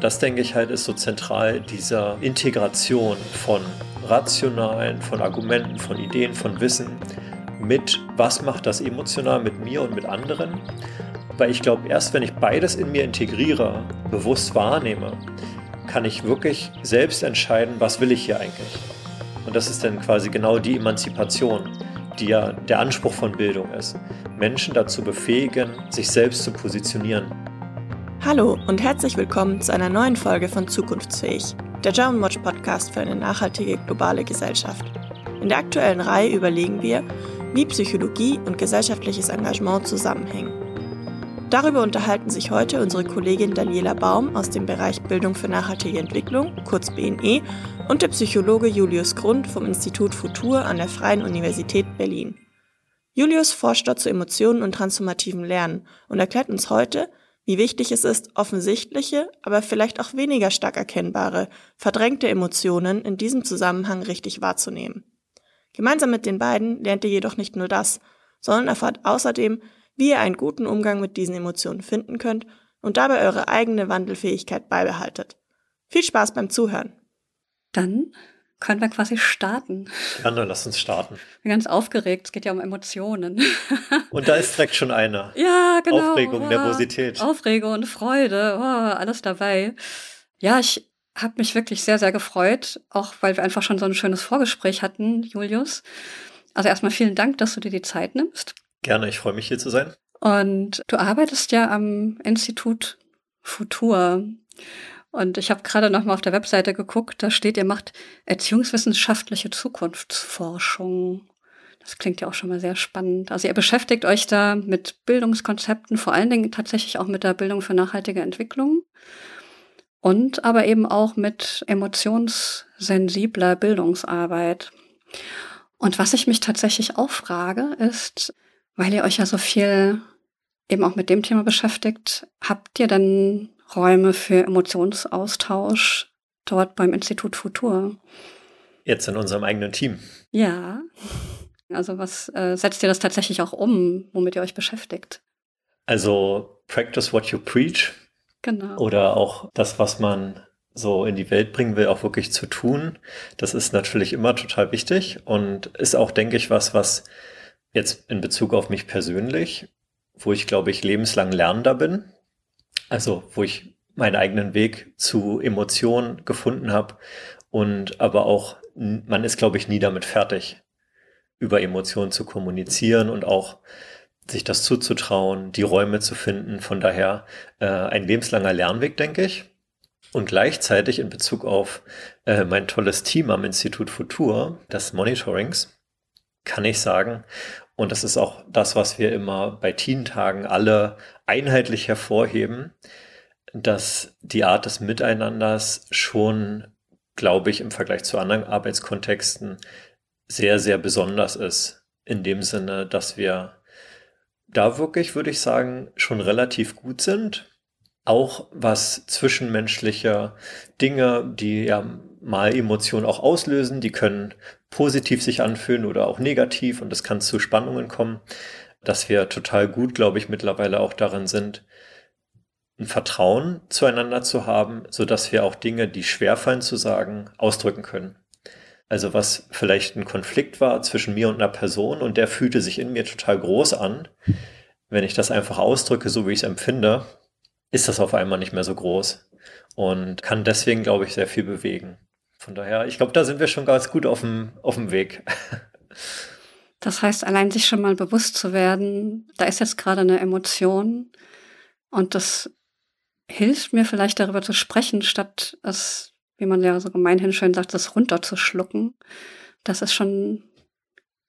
das denke ich halt ist so zentral dieser Integration von rationalen, von Argumenten, von Ideen, von Wissen mit, was macht das emotional mit mir und mit anderen. Weil ich glaube, erst wenn ich beides in mir integriere, bewusst wahrnehme, kann ich wirklich selbst entscheiden, was will ich hier eigentlich. Und das ist dann quasi genau die Emanzipation, die ja der Anspruch von Bildung ist. Menschen dazu befähigen, sich selbst zu positionieren. Hallo und herzlich willkommen zu einer neuen Folge von Zukunftsfähig, der German Watch Podcast für eine nachhaltige globale Gesellschaft. In der aktuellen Reihe überlegen wir, wie Psychologie und gesellschaftliches Engagement zusammenhängen. Darüber unterhalten sich heute unsere Kollegin Daniela Baum aus dem Bereich Bildung für nachhaltige Entwicklung, kurz BNE, und der Psychologe Julius Grund vom Institut Futur an der Freien Universität Berlin. Julius forscht dort zu Emotionen und transformativem Lernen und erklärt uns heute, wie wichtig es ist, offensichtliche, aber vielleicht auch weniger stark erkennbare, verdrängte Emotionen in diesem Zusammenhang richtig wahrzunehmen. Gemeinsam mit den beiden lernt ihr jedoch nicht nur das, sondern erfahrt außerdem, wie ihr einen guten Umgang mit diesen Emotionen finden könnt und dabei eure eigene Wandelfähigkeit beibehaltet. Viel Spaß beim Zuhören. Dann können wir quasi starten. Gerne, lass uns starten. Ich bin ganz aufgeregt, es geht ja um Emotionen. Und da ist direkt schon eine. Ja, genau. Aufregung, Nervosität. Aufregung und Freude, oh, alles dabei. Ja, ich habe mich wirklich sehr, sehr gefreut, auch weil wir einfach schon so ein schönes Vorgespräch hatten, Julius. Also erstmal vielen Dank, dass du dir die Zeit nimmst. Gerne, ich freue mich hier zu sein. Und du arbeitest ja am Institut Futur. Und ich habe gerade noch mal auf der Webseite geguckt, da steht, ihr macht erziehungswissenschaftliche Zukunftsforschung. Das klingt ja auch schon mal sehr spannend. Also ihr beschäftigt euch da mit Bildungskonzepten, vor allen Dingen tatsächlich auch mit der Bildung für nachhaltige Entwicklung und aber eben auch mit emotionssensibler Bildungsarbeit. Und was ich mich tatsächlich auch frage, ist, weil ihr euch ja so viel eben auch mit dem Thema beschäftigt, habt ihr denn Räume für Emotionsaustausch dort beim Institut Futur. Jetzt in unserem eigenen Team. Ja. Also was äh, setzt ihr das tatsächlich auch um, womit ihr euch beschäftigt? Also practice what you preach. Genau. Oder auch das, was man so in die Welt bringen will, auch wirklich zu tun. Das ist natürlich immer total wichtig und ist auch, denke ich, was, was jetzt in Bezug auf mich persönlich, wo ich glaube ich lebenslang lernender bin, also, wo ich meinen eigenen Weg zu Emotionen gefunden habe und aber auch, man ist, glaube ich, nie damit fertig, über Emotionen zu kommunizieren und auch sich das zuzutrauen, die Räume zu finden. Von daher äh, ein lebenslanger Lernweg, denke ich. Und gleichzeitig in Bezug auf äh, mein tolles Team am Institut Futur, das Monitorings, kann ich sagen, und das ist auch das, was wir immer bei Teentagen alle einheitlich hervorheben, dass die Art des Miteinanders schon, glaube ich, im Vergleich zu anderen Arbeitskontexten sehr, sehr besonders ist. In dem Sinne, dass wir da wirklich, würde ich sagen, schon relativ gut sind. Auch was zwischenmenschliche Dinge, die ja mal Emotionen auch auslösen, die können positiv sich anfühlen oder auch negativ und es kann zu Spannungen kommen, dass wir total gut, glaube ich, mittlerweile auch darin sind, ein Vertrauen zueinander zu haben, so dass wir auch Dinge, die schwerfallen zu sagen, ausdrücken können. Also was vielleicht ein Konflikt war zwischen mir und einer Person und der fühlte sich in mir total groß an. Wenn ich das einfach ausdrücke, so wie ich es empfinde, ist das auf einmal nicht mehr so groß und kann deswegen, glaube ich, sehr viel bewegen. Von daher, ich glaube, da sind wir schon ganz gut auf dem, auf dem Weg. Das heißt, allein sich schon mal bewusst zu werden, da ist jetzt gerade eine Emotion und das hilft mir vielleicht darüber zu sprechen, statt es, wie man ja so gemeinhin schön sagt, das runterzuschlucken. Das ist schon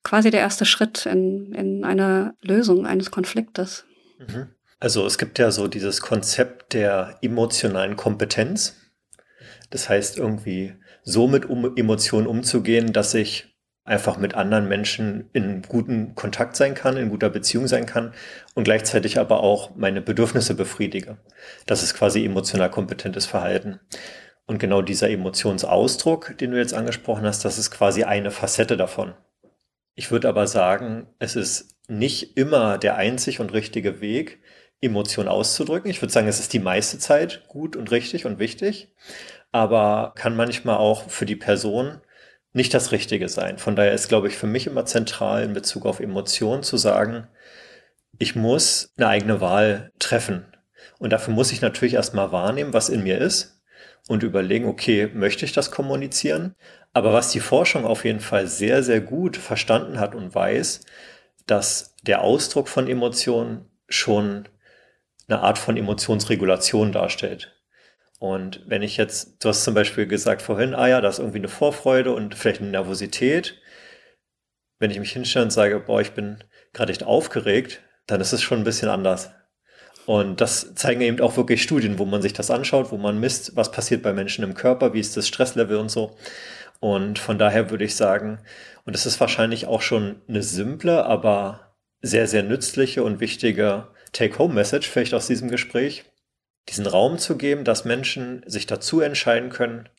quasi der erste Schritt in, in eine Lösung eines Konfliktes. Mhm. Also es gibt ja so dieses Konzept der emotionalen Kompetenz. Das heißt irgendwie so mit um Emotionen umzugehen, dass ich einfach mit anderen Menschen in guten Kontakt sein kann, in guter Beziehung sein kann und gleichzeitig aber auch meine Bedürfnisse befriedige. Das ist quasi emotional kompetentes Verhalten. Und genau dieser Emotionsausdruck, den du jetzt angesprochen hast, das ist quasi eine Facette davon. Ich würde aber sagen, es ist nicht immer der einzig und richtige Weg, Emotionen auszudrücken. Ich würde sagen, es ist die meiste Zeit gut und richtig und wichtig, aber kann manchmal auch für die Person nicht das Richtige sein. Von daher ist, glaube ich, für mich immer zentral in Bezug auf Emotionen zu sagen, ich muss eine eigene Wahl treffen. Und dafür muss ich natürlich erstmal wahrnehmen, was in mir ist und überlegen, okay, möchte ich das kommunizieren? Aber was die Forschung auf jeden Fall sehr, sehr gut verstanden hat und weiß, dass der Ausdruck von Emotionen schon eine Art von Emotionsregulation darstellt. Und wenn ich jetzt, du hast zum Beispiel gesagt vorhin, ah ja, da ist irgendwie eine Vorfreude und vielleicht eine Nervosität. Wenn ich mich hinstelle und sage, boah, ich bin gerade echt aufgeregt, dann ist es schon ein bisschen anders. Und das zeigen eben auch wirklich Studien, wo man sich das anschaut, wo man misst, was passiert bei Menschen im Körper, wie ist das Stresslevel und so. Und von daher würde ich sagen, und es ist wahrscheinlich auch schon eine simple, aber sehr, sehr nützliche und wichtige Take-Home-Message vielleicht aus diesem Gespräch, diesen Raum zu geben, dass Menschen sich dazu entscheiden können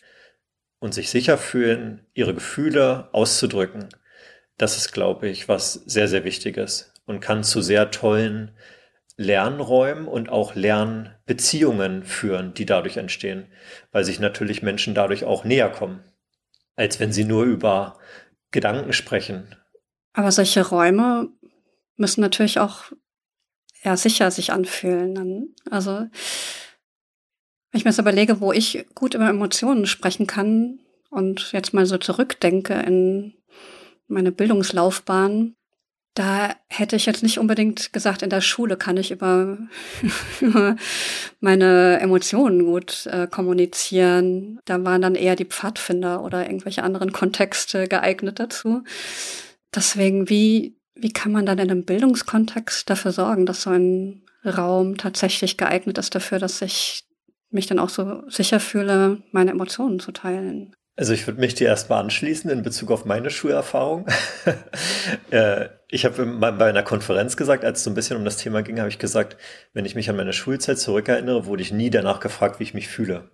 und sich sicher fühlen, ihre Gefühle auszudrücken. Das ist, glaube ich, was sehr, sehr wichtig ist und kann zu sehr tollen Lernräumen und auch Lernbeziehungen führen, die dadurch entstehen, weil sich natürlich Menschen dadurch auch näher kommen, als wenn sie nur über Gedanken sprechen. Aber solche Räume müssen natürlich auch ja, sicher sich anfühlen. Dann. Also, wenn ich mir jetzt überlege, wo ich gut über Emotionen sprechen kann und jetzt mal so zurückdenke in meine Bildungslaufbahn, da hätte ich jetzt nicht unbedingt gesagt, in der Schule kann ich über, meine Emotionen gut äh, kommunizieren. Da waren dann eher die Pfadfinder oder irgendwelche anderen Kontexte geeignet dazu. Deswegen, wie wie kann man dann in einem Bildungskontext dafür sorgen, dass so ein Raum tatsächlich geeignet ist dafür, dass ich mich dann auch so sicher fühle, meine Emotionen zu teilen? Also ich würde mich dir erstmal anschließen in Bezug auf meine Schulerfahrung. Äh, ich habe bei einer Konferenz gesagt, als es so ein bisschen um das Thema ging, habe ich gesagt, wenn ich mich an meine Schulzeit zurückerinnere, wurde ich nie danach gefragt, wie ich mich fühle.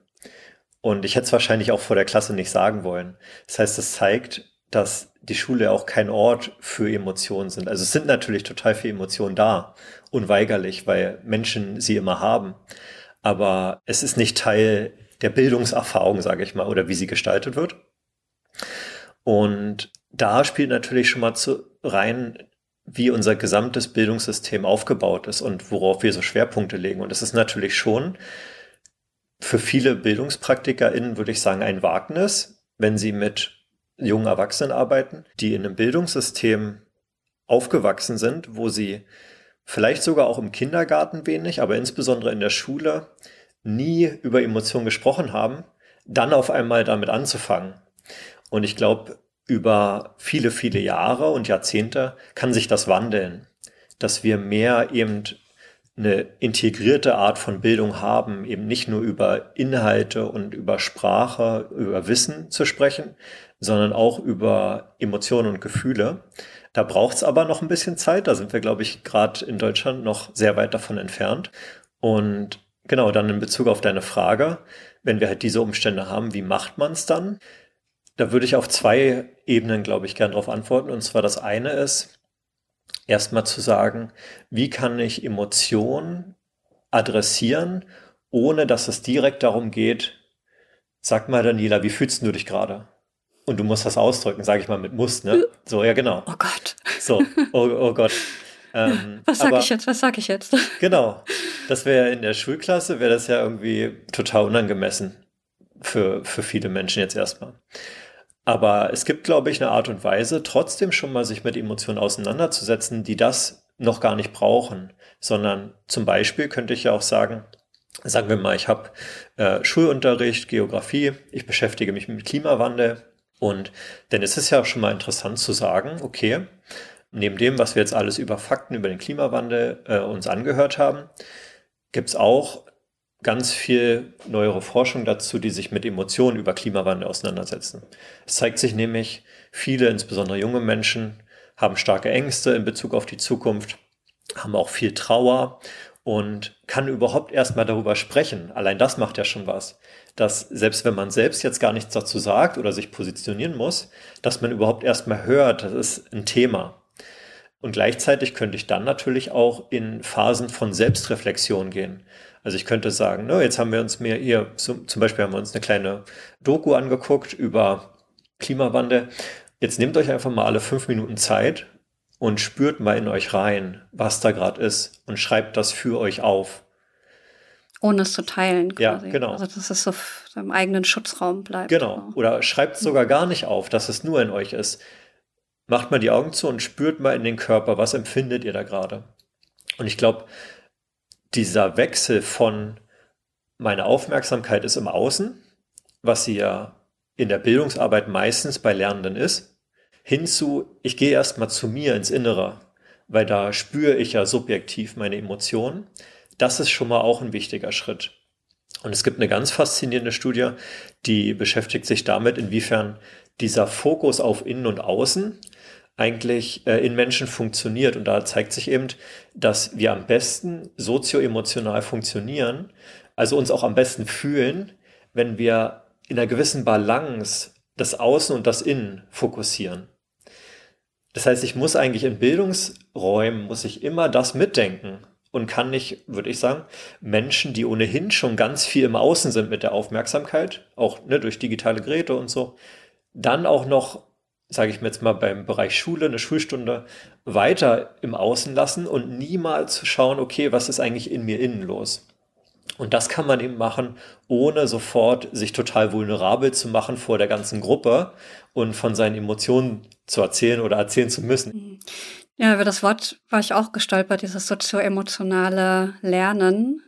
Und ich hätte es wahrscheinlich auch vor der Klasse nicht sagen wollen. Das heißt, es zeigt, dass die Schule auch kein Ort für Emotionen sind. Also es sind natürlich total viele Emotionen da, unweigerlich, weil Menschen sie immer haben. Aber es ist nicht Teil der Bildungserfahrung, sage ich mal, oder wie sie gestaltet wird. Und da spielt natürlich schon mal zu, rein, wie unser gesamtes Bildungssystem aufgebaut ist und worauf wir so Schwerpunkte legen. Und es ist natürlich schon für viele BildungspraktikerInnen, würde ich sagen, ein Wagnis, wenn sie mit jungen Erwachsenen arbeiten, die in einem Bildungssystem aufgewachsen sind, wo sie vielleicht sogar auch im Kindergarten wenig, aber insbesondere in der Schule nie über Emotionen gesprochen haben, dann auf einmal damit anzufangen. Und ich glaube, über viele, viele Jahre und Jahrzehnte kann sich das wandeln, dass wir mehr eben eine integrierte Art von Bildung haben, eben nicht nur über Inhalte und über Sprache, über Wissen zu sprechen, sondern auch über Emotionen und Gefühle. Da braucht es aber noch ein bisschen Zeit. Da sind wir, glaube ich, gerade in Deutschland noch sehr weit davon entfernt. Und genau, dann in Bezug auf deine Frage, wenn wir halt diese Umstände haben, wie macht man es dann? Da würde ich auf zwei Ebenen, glaube ich, gern darauf antworten. Und zwar das eine ist, erstmal zu sagen, wie kann ich Emotionen adressieren, ohne dass es direkt darum geht, sag mal Daniela, wie fühlst du dich gerade? Und du musst das ausdrücken, sage ich mal mit muss, ne? So, ja, genau. Oh Gott. So, oh, oh Gott. Ähm, Was sage ich jetzt? Was sage ich jetzt? Genau. Das wäre in der Schulklasse, wäre das ja irgendwie total unangemessen für, für viele Menschen jetzt erstmal. Aber es gibt, glaube ich, eine Art und Weise, trotzdem schon mal sich mit Emotionen auseinanderzusetzen, die das noch gar nicht brauchen, sondern zum Beispiel könnte ich ja auch sagen, sagen wir mal, ich habe äh, Schulunterricht, Geografie, ich beschäftige mich mit Klimawandel. Und dann ist es ja schon mal interessant zu sagen, okay, neben dem, was wir jetzt alles über Fakten über den Klimawandel äh, uns angehört haben, gibt es auch ganz viel neuere Forschung dazu, die sich mit Emotionen über Klimawandel auseinandersetzen. Es zeigt sich nämlich, viele, insbesondere junge Menschen, haben starke Ängste in Bezug auf die Zukunft, haben auch viel Trauer und kann überhaupt erstmal darüber sprechen. Allein das macht ja schon was. Dass selbst wenn man selbst jetzt gar nichts dazu sagt oder sich positionieren muss, dass man überhaupt erstmal hört, das ist ein Thema. Und gleichzeitig könnte ich dann natürlich auch in Phasen von Selbstreflexion gehen. Also ich könnte sagen, ne, jetzt haben wir uns mehr hier, zum Beispiel haben wir uns eine kleine Doku angeguckt über Klimawandel. Jetzt nehmt euch einfach mal alle fünf Minuten Zeit und spürt mal in euch rein, was da gerade ist und schreibt das für euch auf. Ohne es zu teilen, quasi. Ja, genau. Also, dass es so im eigenen Schutzraum bleibt. Genau. Oder schreibt es sogar gar nicht auf, dass es nur in euch ist. Macht mal die Augen zu und spürt mal in den Körper, was empfindet ihr da gerade. Und ich glaube, dieser Wechsel von meine Aufmerksamkeit ist im Außen, was sie ja in der Bildungsarbeit meistens bei Lernenden ist, hinzu, ich gehe erstmal zu mir ins Innere, weil da spüre ich ja subjektiv meine Emotionen das ist schon mal auch ein wichtiger Schritt. Und es gibt eine ganz faszinierende Studie, die beschäftigt sich damit, inwiefern dieser Fokus auf Innen und Außen eigentlich äh, in Menschen funktioniert. Und da zeigt sich eben, dass wir am besten sozioemotional funktionieren, also uns auch am besten fühlen, wenn wir in einer gewissen Balance das Außen und das Innen fokussieren. Das heißt, ich muss eigentlich in Bildungsräumen, muss ich immer das mitdenken und kann nicht, würde ich sagen, Menschen, die ohnehin schon ganz viel im Außen sind mit der Aufmerksamkeit, auch ne, durch digitale Geräte und so, dann auch noch, sage ich mir jetzt mal beim Bereich Schule, eine Schulstunde weiter im Außen lassen und niemals schauen, okay, was ist eigentlich in mir innen los? Und das kann man eben machen, ohne sofort sich total vulnerabel zu machen vor der ganzen Gruppe und von seinen Emotionen zu erzählen oder erzählen zu müssen. Ja, über das Wort war ich auch gestolpert, dieses sozioemotionale Lernen.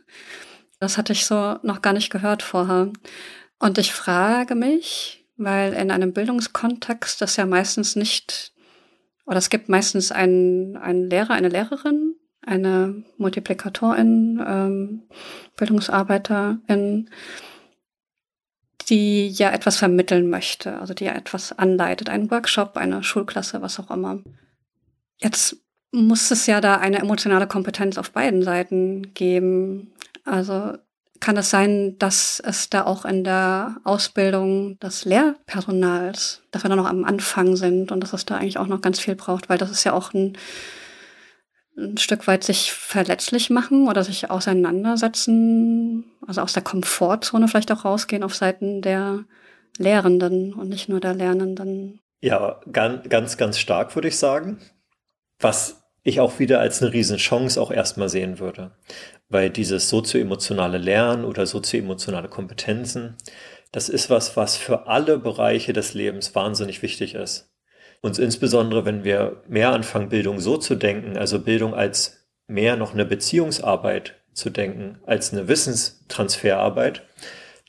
Das hatte ich so noch gar nicht gehört vorher. Und ich frage mich, weil in einem Bildungskontext das ja meistens nicht, oder es gibt meistens einen, einen Lehrer, eine Lehrerin, eine Multiplikatorin, ähm, Bildungsarbeiterin, die ja etwas vermitteln möchte, also die ja etwas anleitet, einen Workshop, eine Schulklasse, was auch immer. Jetzt muss es ja da eine emotionale Kompetenz auf beiden Seiten geben. Also kann es sein, dass es da auch in der Ausbildung des Lehrpersonals, dass wir da noch am Anfang sind und dass es da eigentlich auch noch ganz viel braucht, weil das ist ja auch ein, ein Stück weit sich verletzlich machen oder sich auseinandersetzen, also aus der Komfortzone vielleicht auch rausgehen auf Seiten der Lehrenden und nicht nur der Lernenden. Ja, ganz, ganz, ganz stark würde ich sagen was ich auch wieder als eine Riesenchance auch erstmal sehen würde. Weil dieses sozioemotionale Lernen oder sozioemotionale Kompetenzen, das ist was, was für alle Bereiche des Lebens wahnsinnig wichtig ist. Und insbesondere, wenn wir mehr anfangen, Bildung so zu denken, also Bildung als mehr noch eine Beziehungsarbeit zu denken, als eine Wissenstransferarbeit,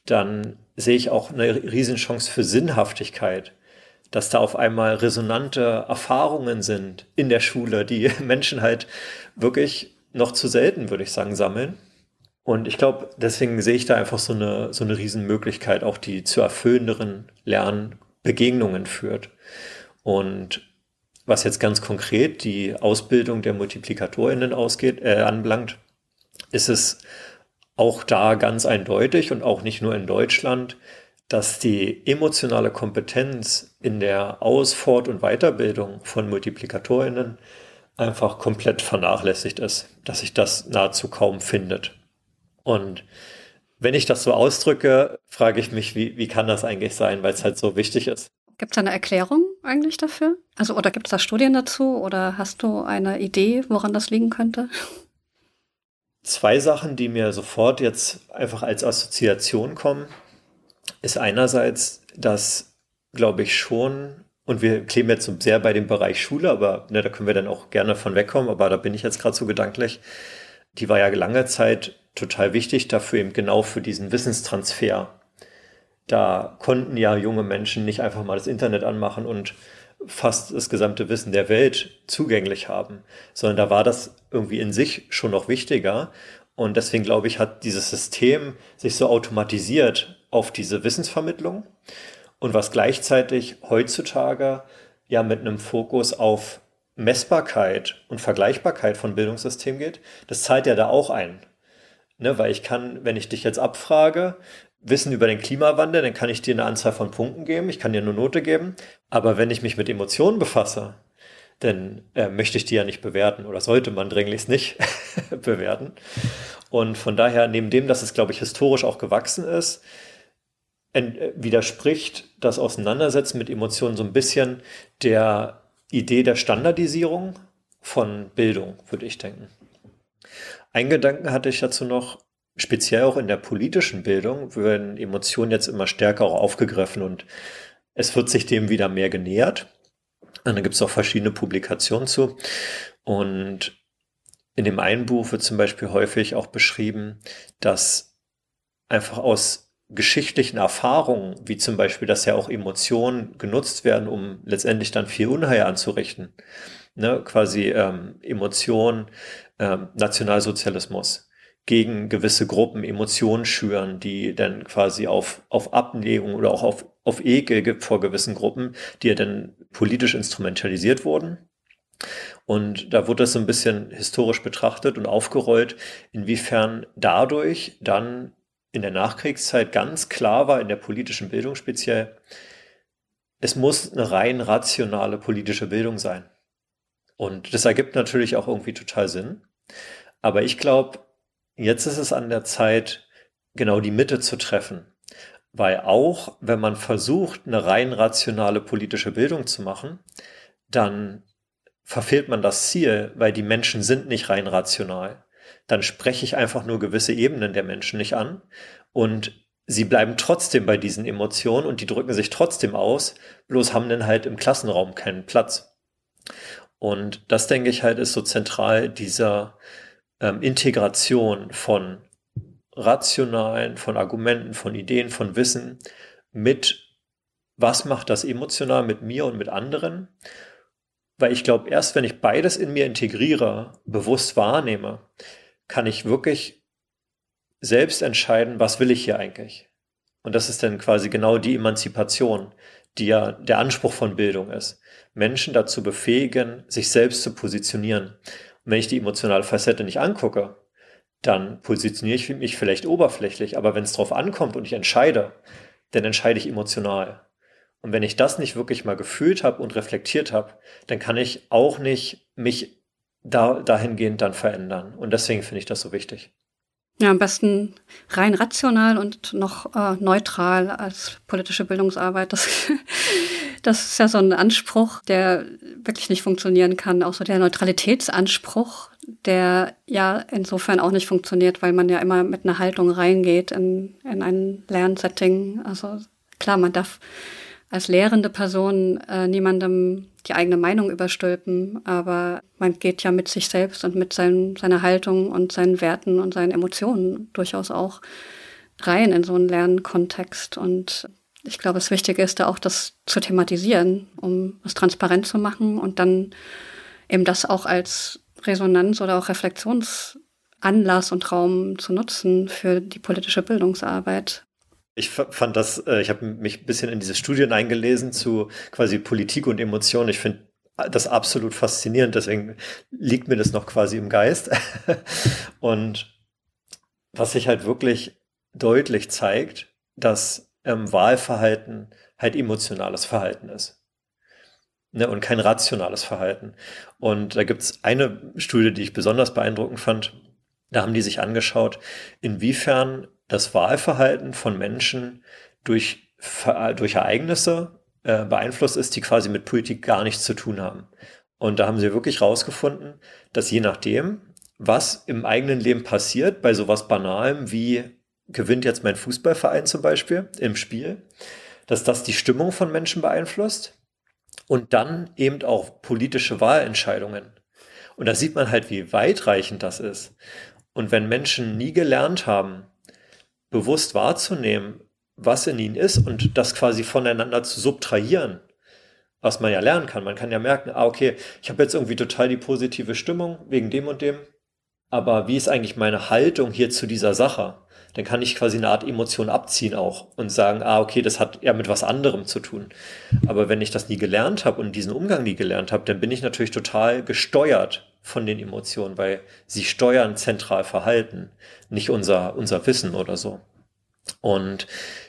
dann sehe ich auch eine Riesenchance für Sinnhaftigkeit dass da auf einmal resonante Erfahrungen sind in der Schule, die Menschen halt wirklich noch zu selten, würde ich sagen, sammeln. Und ich glaube, deswegen sehe ich da einfach so eine, so eine Riesenmöglichkeit, auch die zu erfüllenderen Lernbegegnungen führt. Und was jetzt ganz konkret die Ausbildung der MultiplikatorInnen ausgeht, äh, anbelangt, ist es auch da ganz eindeutig und auch nicht nur in Deutschland, dass die emotionale Kompetenz in der Aus-, Fort- und Weiterbildung von Multiplikatorinnen einfach komplett vernachlässigt ist, dass sich das nahezu kaum findet. Und wenn ich das so ausdrücke, frage ich mich, wie, wie kann das eigentlich sein, weil es halt so wichtig ist. Gibt es eine Erklärung eigentlich dafür? Also, oder gibt es da Studien dazu? Oder hast du eine Idee, woran das liegen könnte? Zwei Sachen, die mir sofort jetzt einfach als Assoziation kommen ist einerseits, dass, glaube ich, schon, und wir kleben jetzt so sehr bei dem Bereich Schule, aber ne, da können wir dann auch gerne von wegkommen, aber da bin ich jetzt gerade so gedanklich. Die war ja lange Zeit total wichtig dafür, eben genau für diesen Wissenstransfer. Da konnten ja junge Menschen nicht einfach mal das Internet anmachen und fast das gesamte Wissen der Welt zugänglich haben, sondern da war das irgendwie in sich schon noch wichtiger. Und deswegen glaube ich, hat dieses System sich so automatisiert auf diese Wissensvermittlung und was gleichzeitig heutzutage ja mit einem Fokus auf Messbarkeit und Vergleichbarkeit von Bildungssystemen geht, das zahlt ja da auch ein. Ne, weil ich kann, wenn ich dich jetzt abfrage, Wissen über den Klimawandel, dann kann ich dir eine Anzahl von Punkten geben, ich kann dir eine Note geben. Aber wenn ich mich mit Emotionen befasse, denn äh, möchte ich die ja nicht bewerten oder sollte man dringlichst nicht bewerten. Und von daher, neben dem, dass es, glaube ich, historisch auch gewachsen ist, äh, widerspricht das Auseinandersetzen mit Emotionen so ein bisschen der Idee der Standardisierung von Bildung, würde ich denken. Ein Gedanken hatte ich dazu noch, speziell auch in der politischen Bildung werden Emotionen jetzt immer stärker auch aufgegriffen und es wird sich dem wieder mehr genähert. Und da gibt es auch verschiedene Publikationen zu. Und in dem einen Buch wird zum Beispiel häufig auch beschrieben, dass einfach aus geschichtlichen Erfahrungen, wie zum Beispiel, dass ja auch Emotionen genutzt werden, um letztendlich dann viel Unheil anzurichten. Ne, quasi ähm, Emotionen, ähm, Nationalsozialismus gegen gewisse Gruppen Emotionen schüren, die dann quasi auf, auf Ablegung oder auch auf, auf Ekel vor gewissen Gruppen, die ja dann politisch instrumentalisiert wurden. Und da wurde das so ein bisschen historisch betrachtet und aufgerollt, inwiefern dadurch dann in der Nachkriegszeit ganz klar war, in der politischen Bildung speziell, es muss eine rein rationale politische Bildung sein. Und das ergibt natürlich auch irgendwie total Sinn. Aber ich glaube, jetzt ist es an der Zeit, genau die Mitte zu treffen. Weil auch wenn man versucht, eine rein rationale politische Bildung zu machen, dann verfehlt man das Ziel, weil die Menschen sind nicht rein rational dann spreche ich einfach nur gewisse Ebenen der Menschen nicht an und sie bleiben trotzdem bei diesen Emotionen und die drücken sich trotzdem aus, bloß haben dann halt im Klassenraum keinen Platz. Und das denke ich halt ist so zentral dieser ähm, Integration von rationalen, von Argumenten, von Ideen, von Wissen mit was macht das emotional mit mir und mit anderen weil ich glaube, erst wenn ich beides in mir integriere, bewusst wahrnehme, kann ich wirklich selbst entscheiden, was will ich hier eigentlich. Und das ist dann quasi genau die Emanzipation, die ja der Anspruch von Bildung ist. Menschen dazu befähigen, sich selbst zu positionieren. Und wenn ich die emotionale Facette nicht angucke, dann positioniere ich mich vielleicht oberflächlich. Aber wenn es drauf ankommt und ich entscheide, dann entscheide ich emotional. Und wenn ich das nicht wirklich mal gefühlt habe und reflektiert habe, dann kann ich auch nicht mich da, dahingehend dann verändern. Und deswegen finde ich das so wichtig. Ja, am besten rein rational und noch äh, neutral als politische Bildungsarbeit. Das, das ist ja so ein Anspruch, der wirklich nicht funktionieren kann. Auch so der Neutralitätsanspruch, der ja insofern auch nicht funktioniert, weil man ja immer mit einer Haltung reingeht in, in ein Lernsetting. Also klar, man darf als lehrende Person äh, niemandem die eigene Meinung überstülpen, aber man geht ja mit sich selbst und mit sein, seiner Haltung und seinen Werten und seinen Emotionen durchaus auch rein in so einen Lernkontext. Und ich glaube, das Wichtige ist da auch, das zu thematisieren, um es transparent zu machen und dann eben das auch als Resonanz oder auch Reflexionsanlass und Raum zu nutzen für die politische Bildungsarbeit. Ich fand das, äh, ich habe mich ein bisschen in diese Studien eingelesen zu quasi Politik und Emotionen. Ich finde das absolut faszinierend, deswegen liegt mir das noch quasi im Geist. Und was sich halt wirklich deutlich zeigt, dass ähm, Wahlverhalten halt emotionales Verhalten ist. Ne, und kein rationales Verhalten. Und da gibt es eine Studie, die ich besonders beeindruckend fand. Da haben die sich angeschaut, inwiefern das Wahlverhalten von Menschen durch, durch Ereignisse äh, beeinflusst ist, die quasi mit Politik gar nichts zu tun haben. Und da haben sie wirklich rausgefunden, dass je nachdem, was im eigenen Leben passiert, bei sowas Banalem wie gewinnt jetzt mein Fußballverein zum Beispiel im Spiel, dass das die Stimmung von Menschen beeinflusst und dann eben auch politische Wahlentscheidungen. Und da sieht man halt, wie weitreichend das ist. Und wenn Menschen nie gelernt haben, bewusst wahrzunehmen, was in ihnen ist und das quasi voneinander zu subtrahieren, was man ja lernen kann. Man kann ja merken, ah, okay, ich habe jetzt irgendwie total die positive Stimmung wegen dem und dem, aber wie ist eigentlich meine Haltung hier zu dieser Sache? Dann kann ich quasi eine Art Emotion abziehen auch und sagen, ah, okay, das hat ja mit was anderem zu tun. Aber wenn ich das nie gelernt habe und diesen Umgang nie gelernt habe, dann bin ich natürlich total gesteuert von den Emotionen, weil sie steuern zentral Verhalten, nicht unser, unser Wissen oder so. Und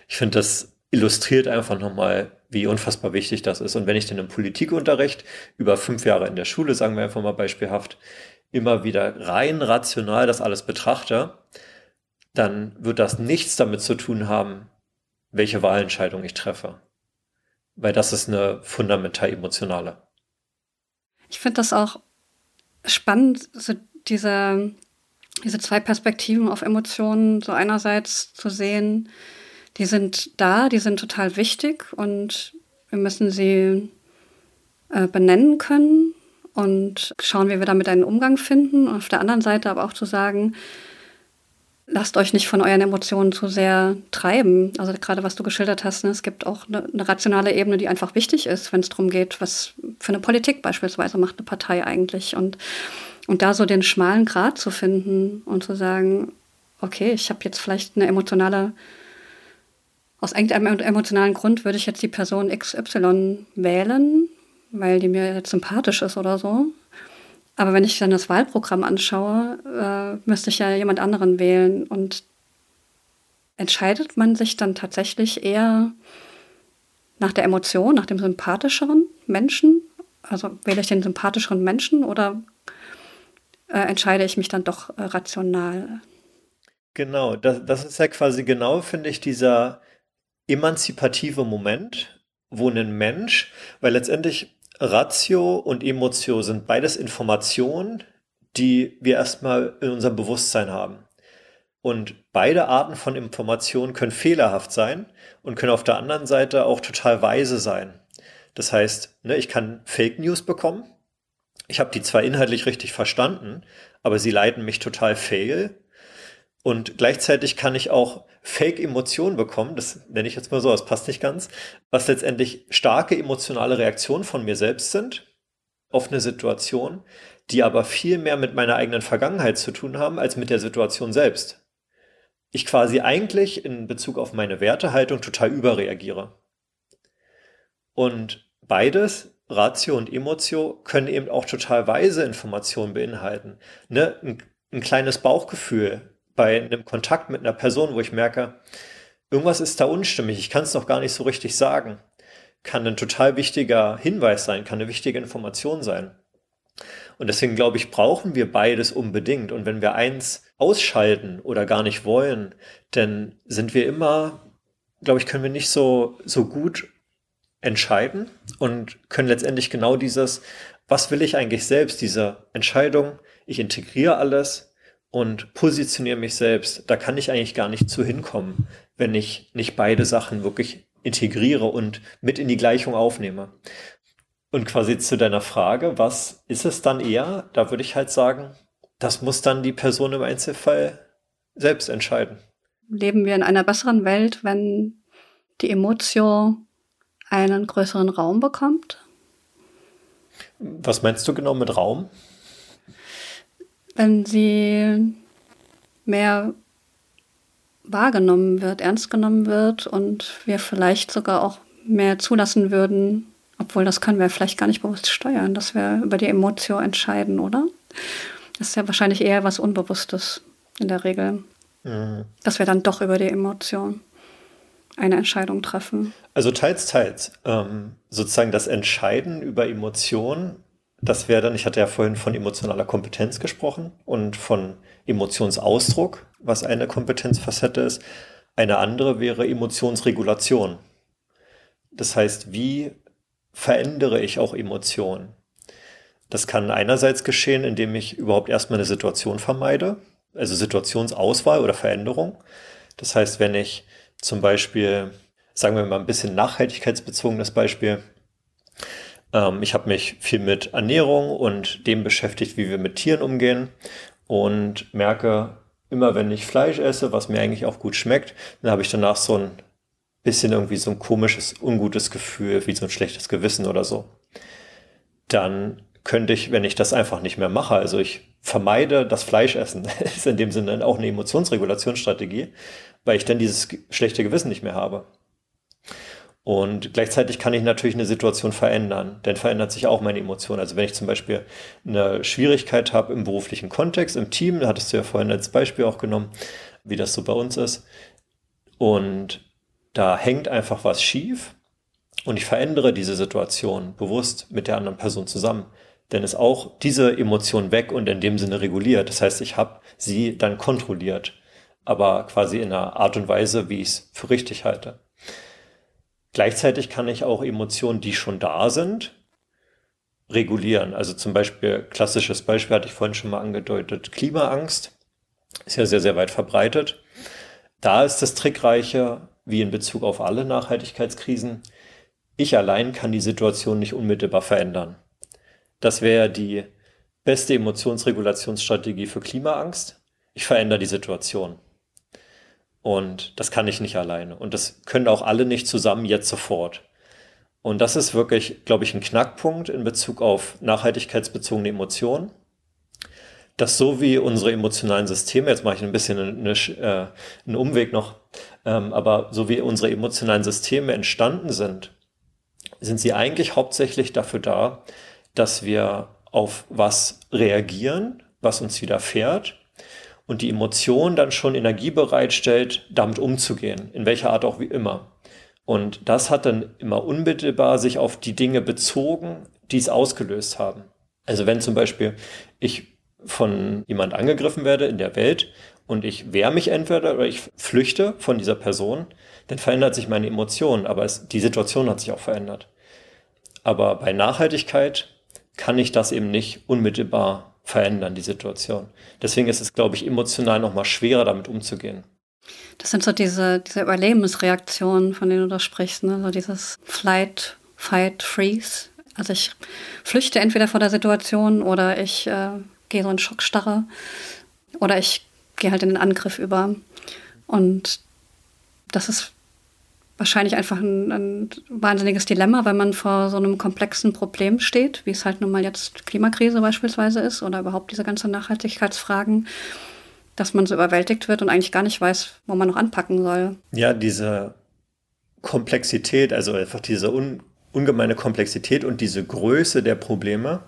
ich finde, das illustriert einfach nochmal, wie unfassbar wichtig das ist. Und wenn ich dann im Politikunterricht über fünf Jahre in der Schule, sagen wir einfach mal beispielhaft, immer wieder rein rational das alles betrachte, dann wird das nichts damit zu tun haben, welche Wahlentscheidung ich treffe. Weil das ist eine fundamental emotionale. Ich finde das auch spannend, so diese, diese zwei Perspektiven auf Emotionen, so einerseits zu sehen, die sind da, die sind total wichtig und wir müssen sie äh, benennen können und schauen, wie wir damit einen Umgang finden. Und auf der anderen Seite aber auch zu sagen, lasst euch nicht von euren Emotionen zu sehr treiben. Also gerade was du geschildert hast, ne, es gibt auch eine, eine rationale Ebene, die einfach wichtig ist, wenn es darum geht, was für eine Politik beispielsweise macht eine Partei eigentlich. Und, und da so den schmalen Grat zu finden und zu sagen, okay, ich habe jetzt vielleicht eine emotionale, aus irgendeinem emotionalen Grund würde ich jetzt die Person XY wählen, weil die mir jetzt sympathisch ist oder so. Aber wenn ich dann das Wahlprogramm anschaue, äh, müsste ich ja jemand anderen wählen. Und entscheidet man sich dann tatsächlich eher nach der Emotion, nach dem sympathischeren Menschen? Also wähle ich den sympathischeren Menschen oder äh, entscheide ich mich dann doch äh, rational? Genau, das, das ist ja quasi genau, finde ich, dieser emanzipative Moment, wo ein Mensch, weil letztendlich Ratio und Emotio sind beides Informationen, die wir erstmal in unserem Bewusstsein haben. Und beide Arten von Informationen können fehlerhaft sein und können auf der anderen Seite auch total weise sein. Das heißt, ne, ich kann Fake News bekommen. Ich habe die zwar inhaltlich richtig verstanden, aber sie leiten mich total fail. Und gleichzeitig kann ich auch Fake-Emotionen bekommen, das nenne ich jetzt mal so, das passt nicht ganz, was letztendlich starke emotionale Reaktionen von mir selbst sind auf eine Situation, die aber viel mehr mit meiner eigenen Vergangenheit zu tun haben als mit der Situation selbst. Ich quasi eigentlich in Bezug auf meine Wertehaltung total überreagiere. Und beides, Ratio und Emotio, können eben auch total weise Informationen beinhalten. Ne? Ein, ein kleines Bauchgefühl, bei einem Kontakt mit einer Person, wo ich merke, irgendwas ist da unstimmig, ich kann es noch gar nicht so richtig sagen, kann ein total wichtiger Hinweis sein, kann eine wichtige Information sein. Und deswegen glaube ich, brauchen wir beides unbedingt. Und wenn wir eins ausschalten oder gar nicht wollen, dann sind wir immer, glaube ich, können wir nicht so, so gut entscheiden und können letztendlich genau dieses, was will ich eigentlich selbst, diese Entscheidung, ich integriere alles, und positioniere mich selbst, da kann ich eigentlich gar nicht zu hinkommen, wenn ich nicht beide Sachen wirklich integriere und mit in die Gleichung aufnehme. Und quasi zu deiner Frage, was ist es dann eher? Da würde ich halt sagen, das muss dann die Person im Einzelfall selbst entscheiden. Leben wir in einer besseren Welt, wenn die Emotio einen größeren Raum bekommt? Was meinst du genau mit Raum? Wenn sie mehr wahrgenommen wird, ernst genommen wird und wir vielleicht sogar auch mehr zulassen würden, obwohl das können wir vielleicht gar nicht bewusst steuern, dass wir über die Emotion entscheiden, oder? Das ist ja wahrscheinlich eher was Unbewusstes in der Regel. Mhm. Dass wir dann doch über die Emotion eine Entscheidung treffen. Also teils, teils. Ähm, sozusagen das Entscheiden über Emotionen das wäre dann, ich hatte ja vorhin von emotionaler Kompetenz gesprochen und von Emotionsausdruck, was eine Kompetenzfacette ist. Eine andere wäre Emotionsregulation. Das heißt, wie verändere ich auch Emotionen? Das kann einerseits geschehen, indem ich überhaupt erstmal eine Situation vermeide, also Situationsauswahl oder Veränderung. Das heißt, wenn ich zum Beispiel, sagen wir mal ein bisschen nachhaltigkeitsbezogenes Beispiel, ähm, ich habe mich viel mit Ernährung und dem beschäftigt, wie wir mit Tieren umgehen und merke, immer wenn ich Fleisch esse, was mir eigentlich auch gut schmeckt, dann habe ich danach so ein bisschen irgendwie so ein komisches, ungutes Gefühl, wie so ein schlechtes Gewissen oder so. Dann könnte ich, wenn ich das einfach nicht mehr mache, also ich vermeide das Fleischessen, ist in dem Sinne auch eine Emotionsregulationsstrategie, weil ich dann dieses schlechte Gewissen nicht mehr habe. Und gleichzeitig kann ich natürlich eine Situation verändern, denn verändert sich auch meine Emotion. Also wenn ich zum Beispiel eine Schwierigkeit habe im beruflichen Kontext, im Team, da hattest du ja vorhin als Beispiel auch genommen, wie das so bei uns ist. Und da hängt einfach was schief. und ich verändere diese Situation bewusst mit der anderen Person zusammen, dann ist auch diese Emotion weg und in dem Sinne reguliert. Das heißt, ich habe sie dann kontrolliert, aber quasi in einer Art und Weise, wie ich es für richtig halte. Gleichzeitig kann ich auch Emotionen, die schon da sind, regulieren. Also zum Beispiel, klassisches Beispiel hatte ich vorhin schon mal angedeutet, Klimaangst ist ja sehr, sehr weit verbreitet. Da ist das Trickreiche, wie in Bezug auf alle Nachhaltigkeitskrisen, ich allein kann die Situation nicht unmittelbar verändern. Das wäre die beste Emotionsregulationsstrategie für Klimaangst. Ich verändere die Situation. Und das kann ich nicht alleine. Und das können auch alle nicht zusammen jetzt sofort. Und das ist wirklich, glaube ich, ein Knackpunkt in Bezug auf nachhaltigkeitsbezogene Emotionen. Dass so wie unsere emotionalen Systeme, jetzt mache ich ein bisschen eine, äh, einen Umweg noch, ähm, aber so wie unsere emotionalen Systeme entstanden sind, sind sie eigentlich hauptsächlich dafür da, dass wir auf was reagieren, was uns widerfährt und die Emotion dann schon Energie bereitstellt, damit umzugehen, in welcher Art auch wie immer. Und das hat dann immer unmittelbar sich auf die Dinge bezogen, die es ausgelöst haben. Also wenn zum Beispiel ich von jemand angegriffen werde in der Welt und ich wehre mich entweder oder ich flüchte von dieser Person, dann verändert sich meine Emotion, aber es, die Situation hat sich auch verändert. Aber bei Nachhaltigkeit kann ich das eben nicht unmittelbar verändern, die Situation. Deswegen ist es, glaube ich, emotional noch mal schwerer, damit umzugehen. Das sind so diese, diese Überlebensreaktionen, von denen du da sprichst, ne? so dieses Flight, Fight, Freeze. Also ich flüchte entweder vor der Situation oder ich äh, gehe so in Schockstarre oder ich gehe halt in den Angriff über. Und das ist wahrscheinlich einfach ein, ein, wahnsinniges Dilemma, weil man vor so einem komplexen Problem steht, wie es halt nun mal jetzt Klimakrise beispielsweise ist oder überhaupt diese ganzen Nachhaltigkeitsfragen, dass man so überwältigt wird und eigentlich gar nicht weiß, wo man noch anpacken soll. Ja, diese Komplexität, also einfach diese un, ungemeine Komplexität und diese Größe der Probleme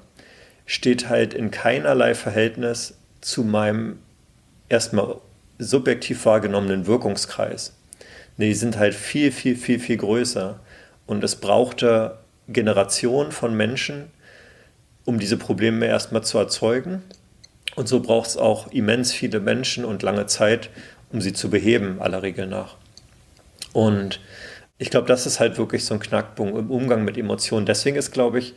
steht halt in keinerlei Verhältnis zu meinem erstmal subjektiv wahrgenommenen Wirkungskreis. Die sind halt viel, viel, viel, viel größer. Und es brauchte Generationen von Menschen, um diese Probleme erstmal zu erzeugen. Und so braucht es auch immens viele Menschen und lange Zeit, um sie zu beheben, aller Regel nach. Und ich glaube, das ist halt wirklich so ein Knackpunkt im Umgang mit Emotionen. Deswegen ist, glaube ich,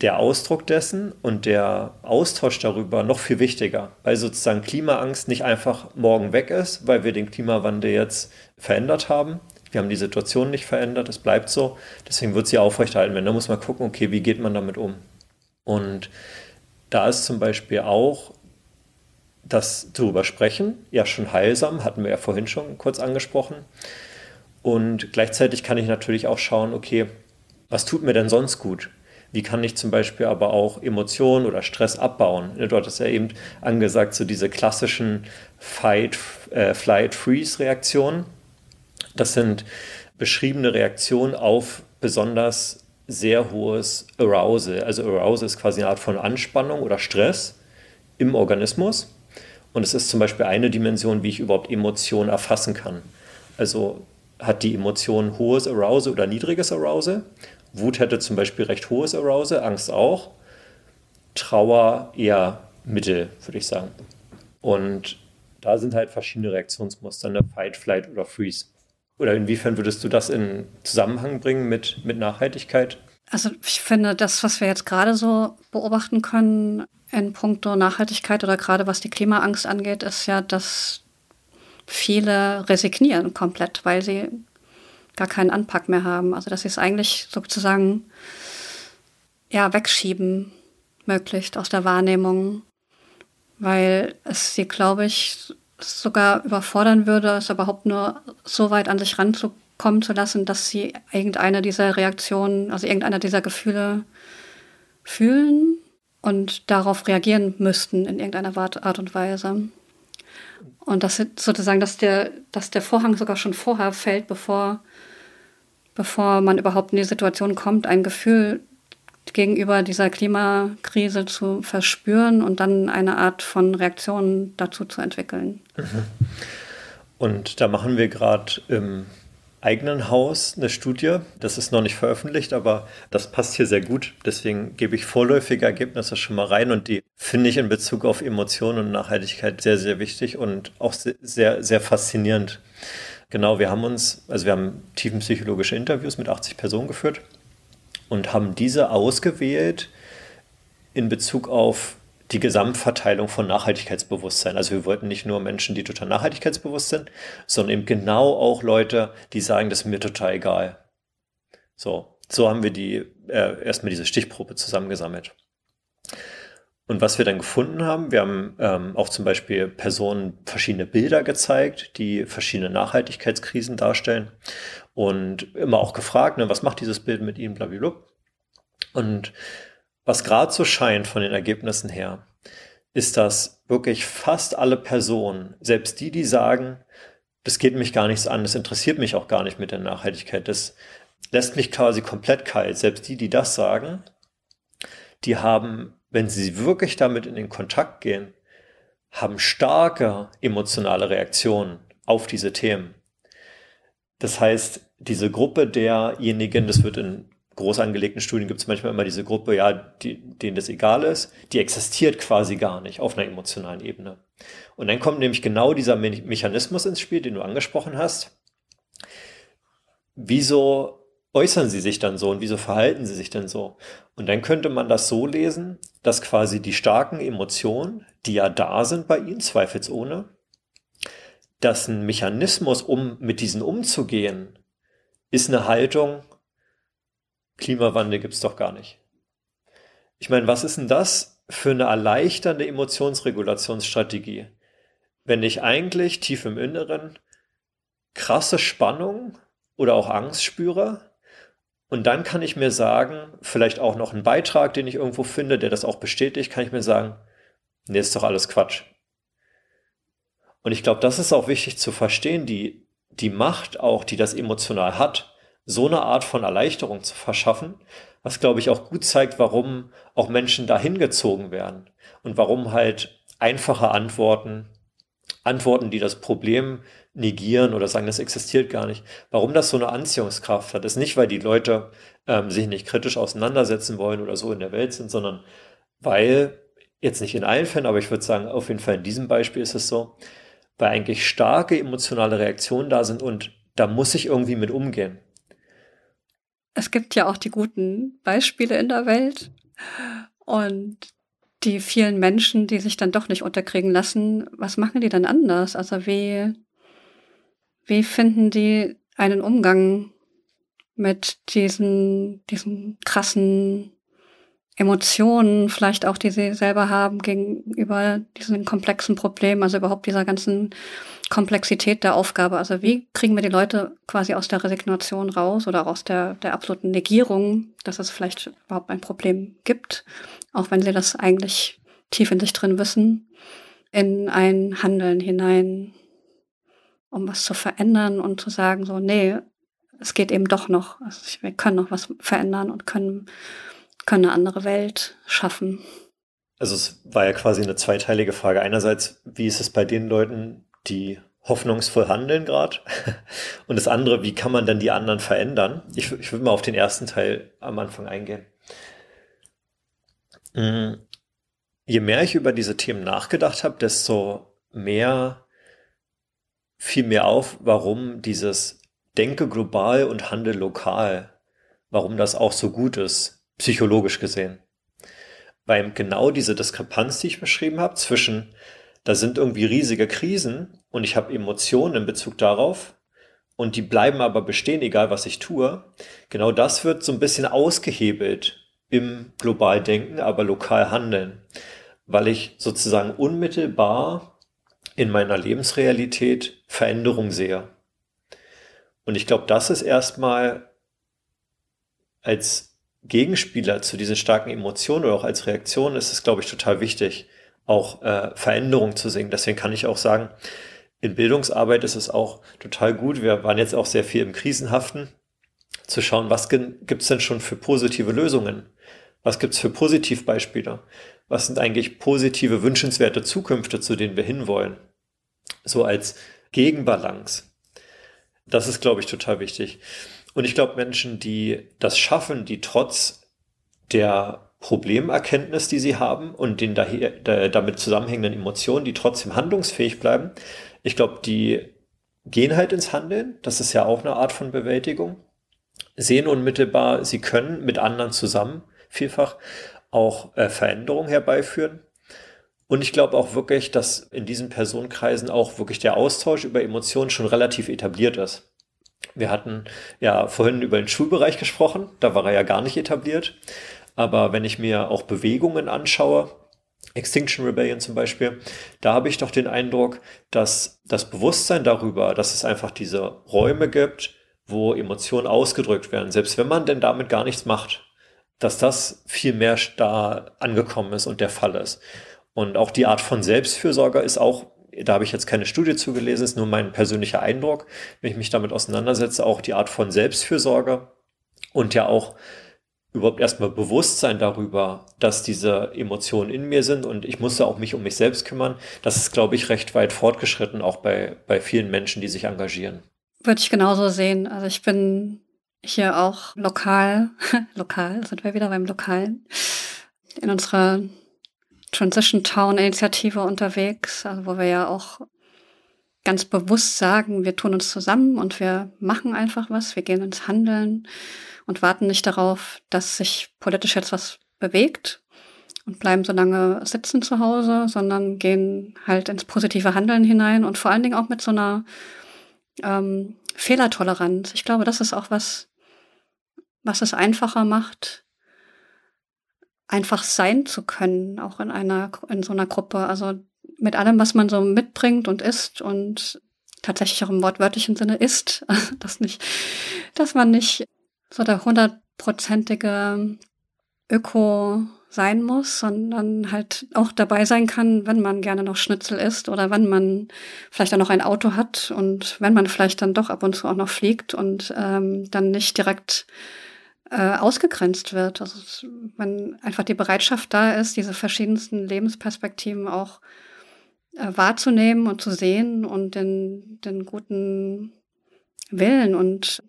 der Ausdruck dessen und der Austausch darüber noch viel wichtiger, weil sozusagen Klimaangst nicht einfach morgen weg ist, weil wir den Klimawandel jetzt verändert haben. Wir haben die Situation nicht verändert, es bleibt so. Deswegen wird sie aufrechterhalten werden. Da muss man gucken, okay, wie geht man damit um? Und da ist zum Beispiel auch das darüber sprechen, ja schon heilsam, hatten wir ja vorhin schon kurz angesprochen. Und gleichzeitig kann ich natürlich auch schauen, okay, was tut mir denn sonst gut? Wie kann ich zum Beispiel aber auch Emotionen oder Stress abbauen? Dort ist ja eben angesagt, so diese klassischen Fight, äh, Flight, Freeze-Reaktionen. Das sind beschriebene Reaktionen auf besonders sehr hohes Arousal. Also Arousal ist quasi eine Art von Anspannung oder Stress im Organismus. Und es ist zum Beispiel eine Dimension, wie ich überhaupt Emotionen erfassen kann. Also hat die Emotion hohes Arousal oder niedriges Arousal? Wut hätte zum Beispiel recht hohes Arousal, Angst auch. Trauer eher mittel, würde ich sagen. Und da sind halt verschiedene Reaktionsmuster, eine Fight, Flight oder Freeze. Oder inwiefern würdest du das in Zusammenhang bringen mit, mit Nachhaltigkeit? Also ich finde, das, was wir jetzt gerade so beobachten können in puncto Nachhaltigkeit oder gerade was die Klimaangst angeht, ist ja, dass viele resignieren komplett, weil sie gar keinen Anpack mehr haben. Also dass sie es eigentlich sozusagen ja wegschieben möglichst aus der Wahrnehmung, weil es sie, glaube ich, sogar überfordern würde, es überhaupt nur so weit an sich ranzukommen zu lassen, dass sie irgendeine dieser Reaktionen, also irgendeiner dieser Gefühle fühlen und darauf reagieren müssten in irgendeiner Art und Weise. Und das sozusagen, dass der, dass der Vorhang sogar schon vorher fällt, bevor bevor man überhaupt in die Situation kommt, ein Gefühl gegenüber dieser Klimakrise zu verspüren und dann eine Art von Reaktion dazu zu entwickeln. Mhm. Und da machen wir gerade im eigenen Haus eine Studie. Das ist noch nicht veröffentlicht, aber das passt hier sehr gut. Deswegen gebe ich vorläufige Ergebnisse schon mal rein und die finde ich in Bezug auf Emotionen und Nachhaltigkeit sehr, sehr wichtig und auch sehr, sehr faszinierend. Genau, wir haben uns, also wir haben tiefenpsychologische Interviews mit 80 Personen geführt und haben diese ausgewählt in Bezug auf die Gesamtverteilung von Nachhaltigkeitsbewusstsein. Also wir wollten nicht nur Menschen, die total nachhaltigkeitsbewusst sind, sondern eben genau auch Leute, die sagen, das ist mir total egal. So, so haben wir die äh, erstmal diese Stichprobe zusammengesammelt. Und was wir dann gefunden haben, wir haben ähm, auch zum Beispiel Personen verschiedene Bilder gezeigt, die verschiedene Nachhaltigkeitskrisen darstellen und immer auch gefragt, ne, was macht dieses Bild mit ihnen, blablabla. Und was gerade so scheint von den Ergebnissen her, ist, dass wirklich fast alle Personen, selbst die, die sagen, das geht mich gar nichts an, das interessiert mich auch gar nicht mit der Nachhaltigkeit, das lässt mich quasi komplett kalt, selbst die, die das sagen, die haben, wenn sie wirklich damit in den Kontakt gehen, haben starke emotionale Reaktionen auf diese Themen. Das heißt, diese Gruppe derjenigen, das wird in groß angelegten Studien gibt es manchmal immer diese Gruppe, ja, die, denen das egal ist, die existiert quasi gar nicht auf einer emotionalen Ebene. Und dann kommt nämlich genau dieser Me Mechanismus ins Spiel, den du angesprochen hast. Wieso äußern sie sich dann so und wieso verhalten sie sich denn so? Und dann könnte man das so lesen, dass quasi die starken Emotionen, die ja da sind bei ihnen, zweifelsohne, dass ein Mechanismus, um mit diesen umzugehen, ist eine Haltung, Klimawandel gibt es doch gar nicht. Ich meine, was ist denn das für eine erleichternde Emotionsregulationsstrategie, wenn ich eigentlich tief im Inneren krasse Spannung oder auch Angst spüre und dann kann ich mir sagen, vielleicht auch noch einen Beitrag, den ich irgendwo finde, der das auch bestätigt, kann ich mir sagen, nee, ist doch alles Quatsch. Und ich glaube, das ist auch wichtig zu verstehen, die, die Macht auch, die das emotional hat, so eine Art von Erleichterung zu verschaffen, was glaube ich auch gut zeigt, warum auch Menschen dahin gezogen werden und warum halt einfache Antworten, Antworten, die das Problem negieren oder sagen, das existiert gar nicht, warum das so eine Anziehungskraft hat, ist nicht, weil die Leute ähm, sich nicht kritisch auseinandersetzen wollen oder so in der Welt sind, sondern weil, jetzt nicht in allen Fällen, aber ich würde sagen, auf jeden Fall in diesem Beispiel ist es so, weil eigentlich starke emotionale Reaktionen da sind und da muss ich irgendwie mit umgehen es gibt ja auch die guten Beispiele in der Welt und die vielen Menschen, die sich dann doch nicht unterkriegen lassen, was machen die dann anders? Also wie, wie finden die einen Umgang mit diesen, diesen krassen Emotionen, vielleicht auch, die sie selber haben gegenüber diesen komplexen Problemen, also überhaupt dieser ganzen Komplexität der Aufgabe. Also wie kriegen wir die Leute quasi aus der Resignation raus oder aus der, der absoluten Negierung, dass es vielleicht überhaupt ein Problem gibt, auch wenn sie das eigentlich tief in sich drin wissen, in ein Handeln hinein, um was zu verändern und zu sagen, so, nee, es geht eben doch noch. Also wir können noch was verändern und können, können eine andere Welt schaffen. Also es war ja quasi eine zweiteilige Frage. Einerseits, wie ist es bei den Leuten, die hoffnungsvoll handeln gerade. Und das andere, wie kann man dann die anderen verändern? Ich, ich würde mal auf den ersten Teil am Anfang eingehen. Mm, je mehr ich über diese Themen nachgedacht habe, desto mehr fiel mir auf, warum dieses Denke global und Handel lokal, warum das auch so gut ist, psychologisch gesehen. Weil genau diese Diskrepanz, die ich beschrieben habe, zwischen da sind irgendwie riesige Krisen und ich habe Emotionen in Bezug darauf und die bleiben aber bestehen, egal was ich tue. Genau das wird so ein bisschen ausgehebelt im Globaldenken, aber lokal handeln, weil ich sozusagen unmittelbar in meiner Lebensrealität Veränderung sehe. Und ich glaube, das ist erstmal als Gegenspieler zu diesen starken Emotionen oder auch als Reaktion ist es, glaube ich, total wichtig, auch äh, Veränderung zu sehen. Deswegen kann ich auch sagen, in Bildungsarbeit ist es auch total gut. Wir waren jetzt auch sehr viel im Krisenhaften, zu schauen, was gibt es denn schon für positive Lösungen? Was gibt es für Positivbeispiele? Was sind eigentlich positive, wünschenswerte Zukünfte, zu denen wir hinwollen? So als Gegenbalance. Das ist, glaube ich, total wichtig. Und ich glaube, Menschen, die das schaffen, die trotz der Problemerkenntnis, die sie haben und den daher, damit zusammenhängenden Emotionen, die trotzdem handlungsfähig bleiben, ich glaube, die gehen halt ins Handeln. Das ist ja auch eine Art von Bewältigung. Sehen unmittelbar, sie können mit anderen zusammen vielfach auch äh, Veränderungen herbeiführen. Und ich glaube auch wirklich, dass in diesen Personenkreisen auch wirklich der Austausch über Emotionen schon relativ etabliert ist. Wir hatten ja vorhin über den Schulbereich gesprochen, da war er ja gar nicht etabliert. Aber wenn ich mir auch Bewegungen anschaue, Extinction Rebellion zum Beispiel, da habe ich doch den Eindruck, dass das Bewusstsein darüber, dass es einfach diese Räume gibt, wo Emotionen ausgedrückt werden, selbst wenn man denn damit gar nichts macht, dass das viel mehr da angekommen ist und der Fall ist. Und auch die Art von Selbstfürsorge ist auch, da habe ich jetzt keine Studie zugelesen, ist nur mein persönlicher Eindruck, wenn ich mich damit auseinandersetze, auch die Art von Selbstfürsorge und ja auch überhaupt erstmal Bewusstsein darüber, dass diese Emotionen in mir sind und ich musste auch mich um mich selbst kümmern. Das ist, glaube ich, recht weit fortgeschritten, auch bei, bei vielen Menschen, die sich engagieren. Würde ich genauso sehen. Also ich bin hier auch lokal, lokal, sind wir wieder beim Lokalen, in unserer Transition Town Initiative unterwegs, also wo wir ja auch ganz bewusst sagen, wir tun uns zusammen und wir machen einfach was, wir gehen ins Handeln und warten nicht darauf, dass sich politisch jetzt was bewegt und bleiben so lange sitzen zu Hause, sondern gehen halt ins positive Handeln hinein und vor allen Dingen auch mit so einer ähm, Fehlertoleranz. Ich glaube, das ist auch was, was es einfacher macht, einfach sein zu können, auch in einer, in so einer Gruppe. Also mit allem, was man so mitbringt und isst und tatsächlich auch im wortwörtlichen Sinne isst, dass nicht, dass man nicht so der hundertprozentige Öko sein muss, sondern halt auch dabei sein kann, wenn man gerne noch Schnitzel isst oder wenn man vielleicht auch noch ein Auto hat und wenn man vielleicht dann doch ab und zu auch noch fliegt und ähm, dann nicht direkt äh, ausgegrenzt wird. Also wenn einfach die Bereitschaft da ist, diese verschiedensten Lebensperspektiven auch äh, wahrzunehmen und zu sehen und den, den guten Willen und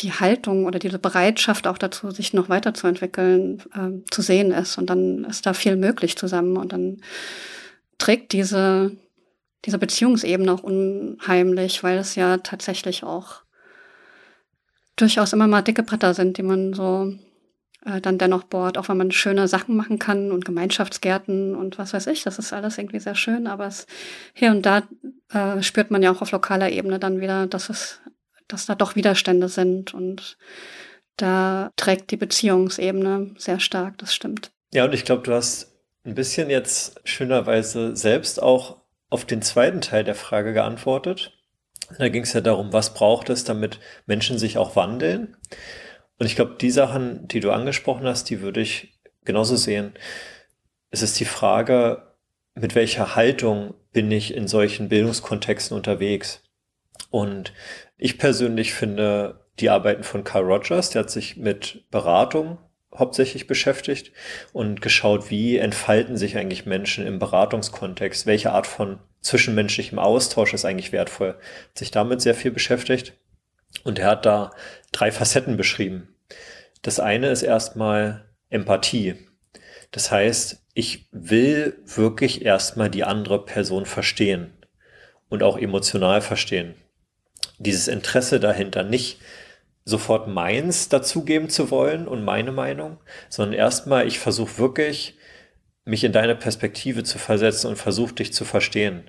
die Haltung oder diese Bereitschaft auch dazu, sich noch weiterzuentwickeln, äh, zu sehen ist. Und dann ist da viel möglich zusammen. Und dann trägt diese, diese Beziehungsebene auch unheimlich, weil es ja tatsächlich auch durchaus immer mal dicke Bretter sind, die man so äh, dann dennoch bohrt, auch wenn man schöne Sachen machen kann und Gemeinschaftsgärten und was weiß ich, das ist alles irgendwie sehr schön, aber es hier und da äh, spürt man ja auch auf lokaler Ebene dann wieder, dass es, dass da doch Widerstände sind und da trägt die Beziehungsebene sehr stark, das stimmt. Ja, und ich glaube, du hast ein bisschen jetzt schönerweise selbst auch auf den zweiten Teil der Frage geantwortet. Da ging es ja darum, was braucht es, damit Menschen sich auch wandeln. Und ich glaube, die Sachen, die du angesprochen hast, die würde ich genauso sehen. Es ist die Frage, mit welcher Haltung bin ich in solchen Bildungskontexten unterwegs? Und ich persönlich finde die Arbeiten von Carl Rogers, der hat sich mit Beratung hauptsächlich beschäftigt und geschaut, wie entfalten sich eigentlich Menschen im Beratungskontext, welche Art von zwischenmenschlichem Austausch ist eigentlich wertvoll, hat sich damit sehr viel beschäftigt und er hat da drei Facetten beschrieben. Das eine ist erstmal Empathie. Das heißt, ich will wirklich erstmal die andere Person verstehen und auch emotional verstehen. Dieses Interesse dahinter nicht sofort meins dazugeben zu wollen und meine Meinung, sondern erstmal, ich versuche wirklich, mich in deine Perspektive zu versetzen und versuche dich zu verstehen.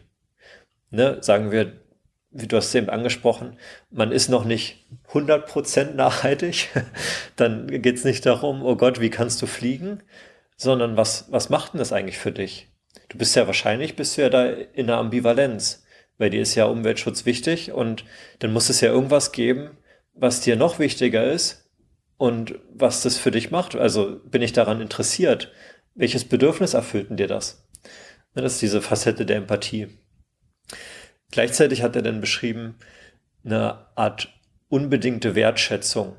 Ne, sagen wir, wie du hast eben angesprochen, man ist noch nicht 100% nachhaltig, dann geht es nicht darum, oh Gott, wie kannst du fliegen, sondern was, was macht denn das eigentlich für dich? Du bist ja wahrscheinlich, bist du ja da in einer Ambivalenz, weil dir ist ja Umweltschutz wichtig und dann muss es ja irgendwas geben, was dir noch wichtiger ist und was das für dich macht. Also bin ich daran interessiert? Welches Bedürfnis erfüllt denn dir das? Das ist diese Facette der Empathie. Gleichzeitig hat er dann beschrieben eine Art unbedingte Wertschätzung.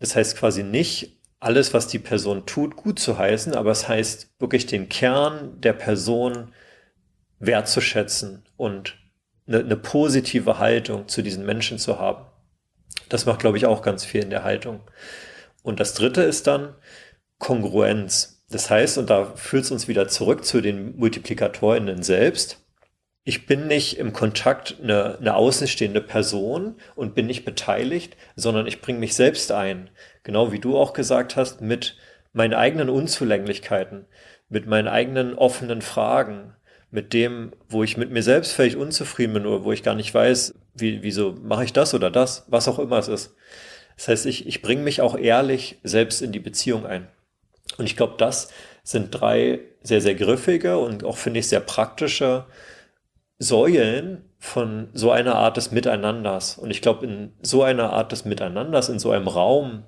Das heißt quasi nicht, alles, was die Person tut, gut zu heißen, aber es heißt wirklich den Kern der Person wertzuschätzen und eine, eine positive Haltung zu diesen Menschen zu haben. Das macht, glaube ich, auch ganz viel in der Haltung. Und das dritte ist dann Kongruenz. Das heißt, und da führt es uns wieder zurück zu den MultiplikatorInnen selbst. Ich bin nicht im Kontakt eine, eine außenstehende Person und bin nicht beteiligt, sondern ich bringe mich selbst ein. Genau wie du auch gesagt hast, mit meinen eigenen Unzulänglichkeiten, mit meinen eigenen offenen Fragen, mit dem, wo ich mit mir selbst völlig unzufrieden bin oder wo ich gar nicht weiß, wie, wieso mache ich das oder das, was auch immer es ist. Das heißt, ich, ich bringe mich auch ehrlich selbst in die Beziehung ein. Und ich glaube, das sind drei sehr, sehr griffige und auch, finde ich, sehr praktische Säulen von so einer Art des Miteinanders. Und ich glaube, in so einer Art des Miteinanders, in so einem Raum,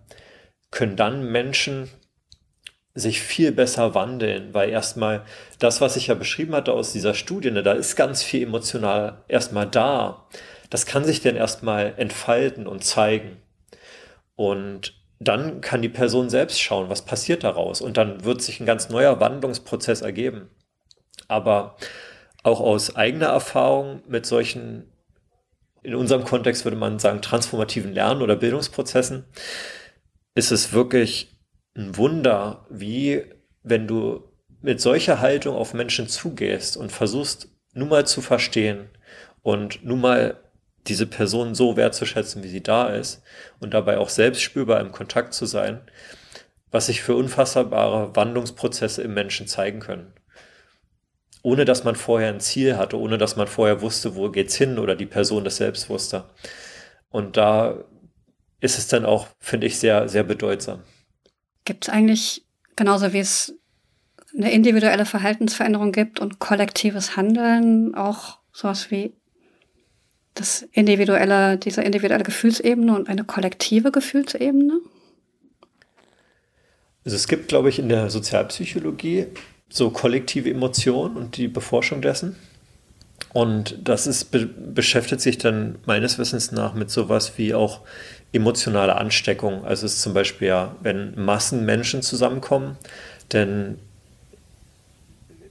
können dann Menschen sich viel besser wandeln, weil erstmal das, was ich ja beschrieben hatte aus dieser Studie, ne, da ist ganz viel emotional erstmal da. Das kann sich dann erstmal entfalten und zeigen. Und dann kann die Person selbst schauen, was passiert daraus. Und dann wird sich ein ganz neuer Wandlungsprozess ergeben. Aber auch aus eigener Erfahrung mit solchen, in unserem Kontext würde man sagen, transformativen Lernen oder Bildungsprozessen, ist es wirklich ein Wunder, wie wenn du mit solcher Haltung auf Menschen zugehst und versuchst, nun mal zu verstehen und nun mal diese Person so wertzuschätzen, wie sie da ist und dabei auch selbst spürbar im Kontakt zu sein, was sich für unfassbare Wandlungsprozesse im Menschen zeigen können. Ohne dass man vorher ein Ziel hatte, ohne dass man vorher wusste, wo geht's hin oder die Person das selbst wusste. Und da ist es dann auch, finde ich, sehr, sehr bedeutsam. Gibt es eigentlich, genauso wie es eine individuelle Verhaltensveränderung gibt und kollektives Handeln, auch sowas wie das individuelle, diese individuelle Gefühlsebene und eine kollektive Gefühlsebene? Also es gibt, glaube ich, in der Sozialpsychologie so kollektive Emotionen und die Beforschung dessen. Und das ist, be beschäftigt sich dann meines Wissens nach mit sowas wie auch emotionale Ansteckung. Also es ist zum Beispiel ja, wenn Massen Menschen zusammenkommen, dann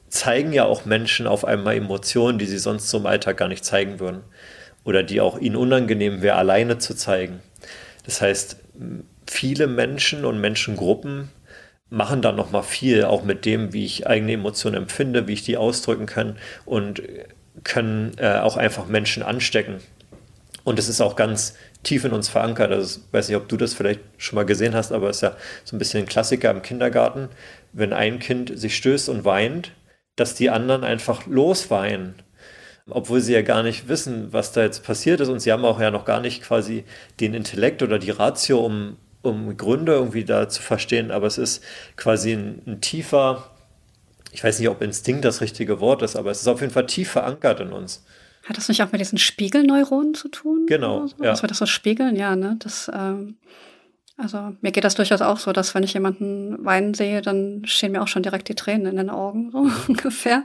zeigen ja auch Menschen auf einmal Emotionen, die sie sonst so im Alltag gar nicht zeigen würden oder die auch ihnen unangenehm wäre, alleine zu zeigen. Das heißt, viele Menschen und Menschengruppen machen da noch mal viel, auch mit dem, wie ich eigene Emotionen empfinde, wie ich die ausdrücken kann und können äh, auch einfach Menschen anstecken. Und es ist auch ganz tief in uns verankert. Also, ich weiß nicht, ob du das vielleicht schon mal gesehen hast, aber es ist ja so ein bisschen ein Klassiker im Kindergarten, wenn ein Kind sich stößt und weint, dass die anderen einfach losweinen obwohl sie ja gar nicht wissen, was da jetzt passiert ist und sie haben auch ja noch gar nicht quasi den Intellekt oder die Ratio, um, um Gründe irgendwie da zu verstehen, aber es ist quasi ein, ein tiefer, ich weiß nicht, ob Instinkt das richtige Wort ist, aber es ist auf jeden Fall tief verankert in uns. Hat das nicht auch mit diesen Spiegelneuronen zu tun? Genau. So? Ja. Dass wir das so spiegeln, ja, ne? Das, ähm, also mir geht das durchaus auch so, dass wenn ich jemanden weinen sehe, dann stehen mir auch schon direkt die Tränen in den Augen, so ungefähr.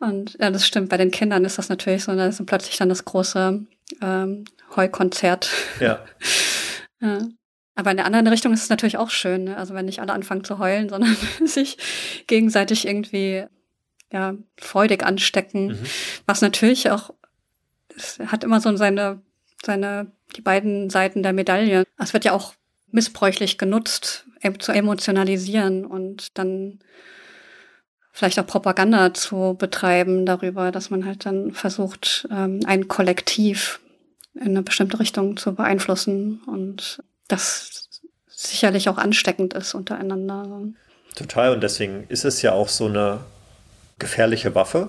Und ja, das stimmt. Bei den Kindern ist das natürlich so, da ist plötzlich dann das große ähm, Heukonzert. Ja. ja. Aber in der anderen Richtung ist es natürlich auch schön, ne? also wenn nicht alle anfangen zu heulen, sondern sich gegenseitig irgendwie ja freudig anstecken, mhm. was natürlich auch es hat immer so seine seine die beiden Seiten der Medaille. Es wird ja auch missbräuchlich genutzt, zu emotionalisieren und dann vielleicht auch Propaganda zu betreiben darüber, dass man halt dann versucht, ähm, ein Kollektiv in eine bestimmte Richtung zu beeinflussen und das sicherlich auch ansteckend ist untereinander. Total und deswegen ist es ja auch so eine gefährliche Waffe,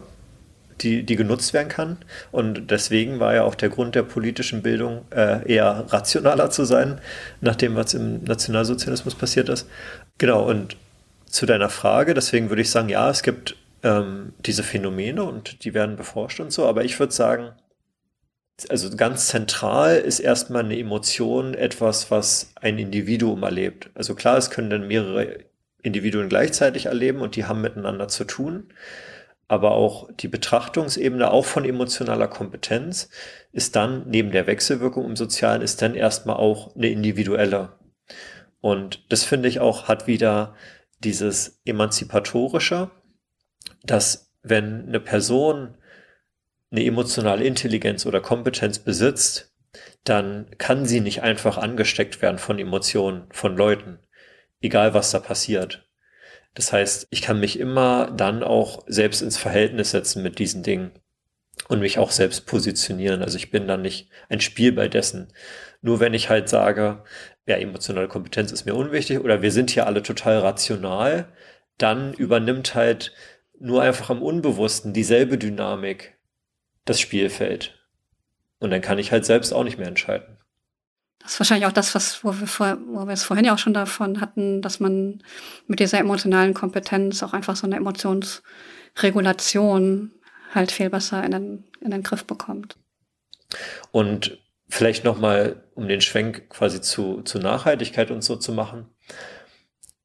die, die genutzt werden kann. Und deswegen war ja auch der Grund der politischen Bildung äh, eher rationaler zu sein, nach dem, was im Nationalsozialismus passiert ist. Genau, und zu deiner Frage, deswegen würde ich sagen, ja, es gibt ähm, diese Phänomene und die werden beforscht und so, aber ich würde sagen, also ganz zentral ist erstmal eine Emotion etwas, was ein Individuum erlebt. Also klar, es können dann mehrere Individuen gleichzeitig erleben und die haben miteinander zu tun aber auch die Betrachtungsebene, auch von emotionaler Kompetenz, ist dann neben der Wechselwirkung im Sozialen, ist dann erstmal auch eine individuelle. Und das finde ich auch, hat wieder dieses Emanzipatorische, dass wenn eine Person eine emotionale Intelligenz oder Kompetenz besitzt, dann kann sie nicht einfach angesteckt werden von Emotionen, von Leuten, egal was da passiert. Das heißt, ich kann mich immer dann auch selbst ins Verhältnis setzen mit diesen Dingen und mich auch selbst positionieren. Also ich bin dann nicht ein Spiel bei dessen. Nur wenn ich halt sage, ja, emotionale Kompetenz ist mir unwichtig oder wir sind hier alle total rational, dann übernimmt halt nur einfach im Unbewussten dieselbe Dynamik das Spielfeld. Und dann kann ich halt selbst auch nicht mehr entscheiden. Das ist wahrscheinlich auch das, was, wo wir, vor, wo wir es vorhin ja auch schon davon hatten, dass man mit dieser emotionalen Kompetenz auch einfach so eine Emotionsregulation halt viel besser in den, in den Griff bekommt. Und vielleicht nochmal, um den Schwenk quasi zu, zu Nachhaltigkeit und so zu machen,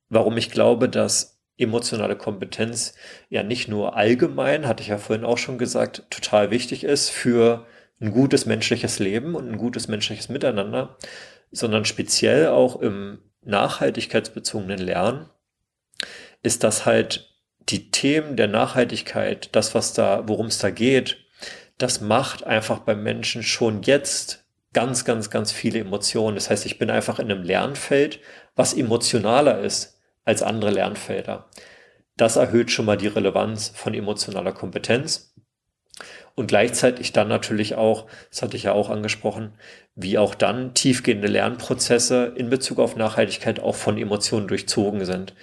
warum ich glaube, dass emotionale Kompetenz ja nicht nur allgemein, hatte ich ja vorhin auch schon gesagt, total wichtig ist für ein gutes menschliches Leben und ein gutes menschliches Miteinander, sondern speziell auch im nachhaltigkeitsbezogenen Lernen ist das halt die Themen der Nachhaltigkeit, das, was da, worum es da geht, das macht einfach beim Menschen schon jetzt ganz, ganz, ganz viele Emotionen. Das heißt, ich bin einfach in einem Lernfeld, was emotionaler ist als andere Lernfelder. Das erhöht schon mal die Relevanz von emotionaler Kompetenz. Und gleichzeitig dann natürlich auch, das hatte ich ja auch angesprochen, wie auch dann tiefgehende Lernprozesse in Bezug auf Nachhaltigkeit auch von Emotionen durchzogen sind.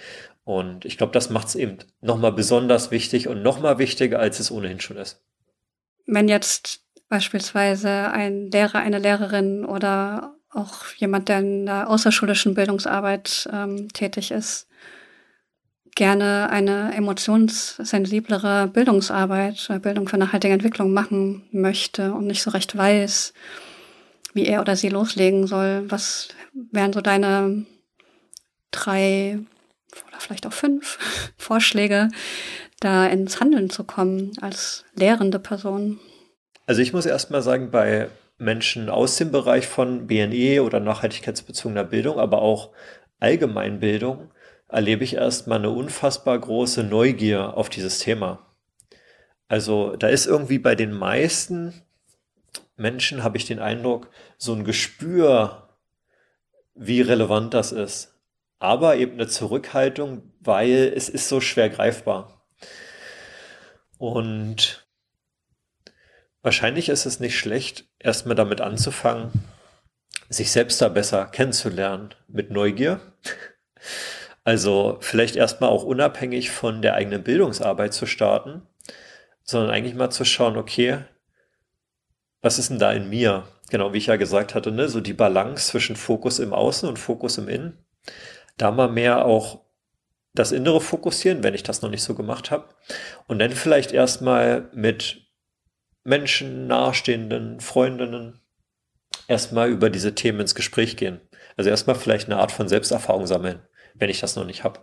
Und ich glaube, das macht es eben nochmal besonders wichtig und nochmal wichtiger, als es ohnehin schon ist. Wenn jetzt beispielsweise ein Lehrer, eine Lehrerin oder auch jemand, der in der außerschulischen Bildungsarbeit ähm, tätig ist, gerne eine emotionssensiblere Bildungsarbeit, Bildung für nachhaltige Entwicklung machen möchte und nicht so recht weiß, wie er oder sie loslegen soll. Was wären so deine drei oder vielleicht auch fünf Vorschläge, da ins Handeln zu kommen als lehrende Person? Also ich muss erst mal sagen, bei Menschen aus dem Bereich von BNE oder nachhaltigkeitsbezogener Bildung, aber auch Allgemeinbildung, erlebe ich erstmal eine unfassbar große Neugier auf dieses Thema. Also da ist irgendwie bei den meisten Menschen, habe ich den Eindruck, so ein Gespür, wie relevant das ist. Aber eben eine Zurückhaltung, weil es ist so schwer greifbar. Und wahrscheinlich ist es nicht schlecht, erstmal damit anzufangen, sich selbst da besser kennenzulernen mit Neugier also vielleicht erstmal auch unabhängig von der eigenen Bildungsarbeit zu starten, sondern eigentlich mal zu schauen, okay, was ist denn da in mir? Genau, wie ich ja gesagt hatte, ne, so die Balance zwischen Fokus im Außen und Fokus im Innen. Da mal mehr auch das Innere fokussieren, wenn ich das noch nicht so gemacht habe. Und dann vielleicht erstmal mit Menschen, Nahestehenden, Freundinnen erstmal über diese Themen ins Gespräch gehen. Also erstmal vielleicht eine Art von Selbsterfahrung sammeln wenn ich das noch nicht habe.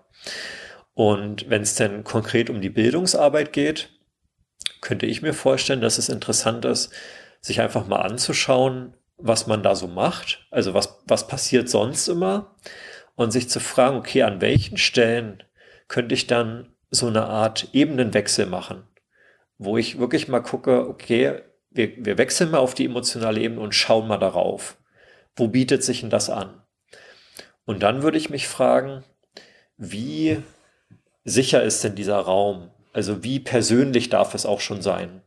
Und wenn es denn konkret um die Bildungsarbeit geht, könnte ich mir vorstellen, dass es interessant ist, sich einfach mal anzuschauen, was man da so macht, also was, was passiert sonst immer und sich zu fragen, okay, an welchen Stellen könnte ich dann so eine Art Ebenenwechsel machen, wo ich wirklich mal gucke, okay, wir, wir wechseln mal auf die emotionale Ebene und schauen mal darauf. Wo bietet sich denn das an? Und dann würde ich mich fragen, wie sicher ist denn dieser Raum? Also wie persönlich darf es auch schon sein?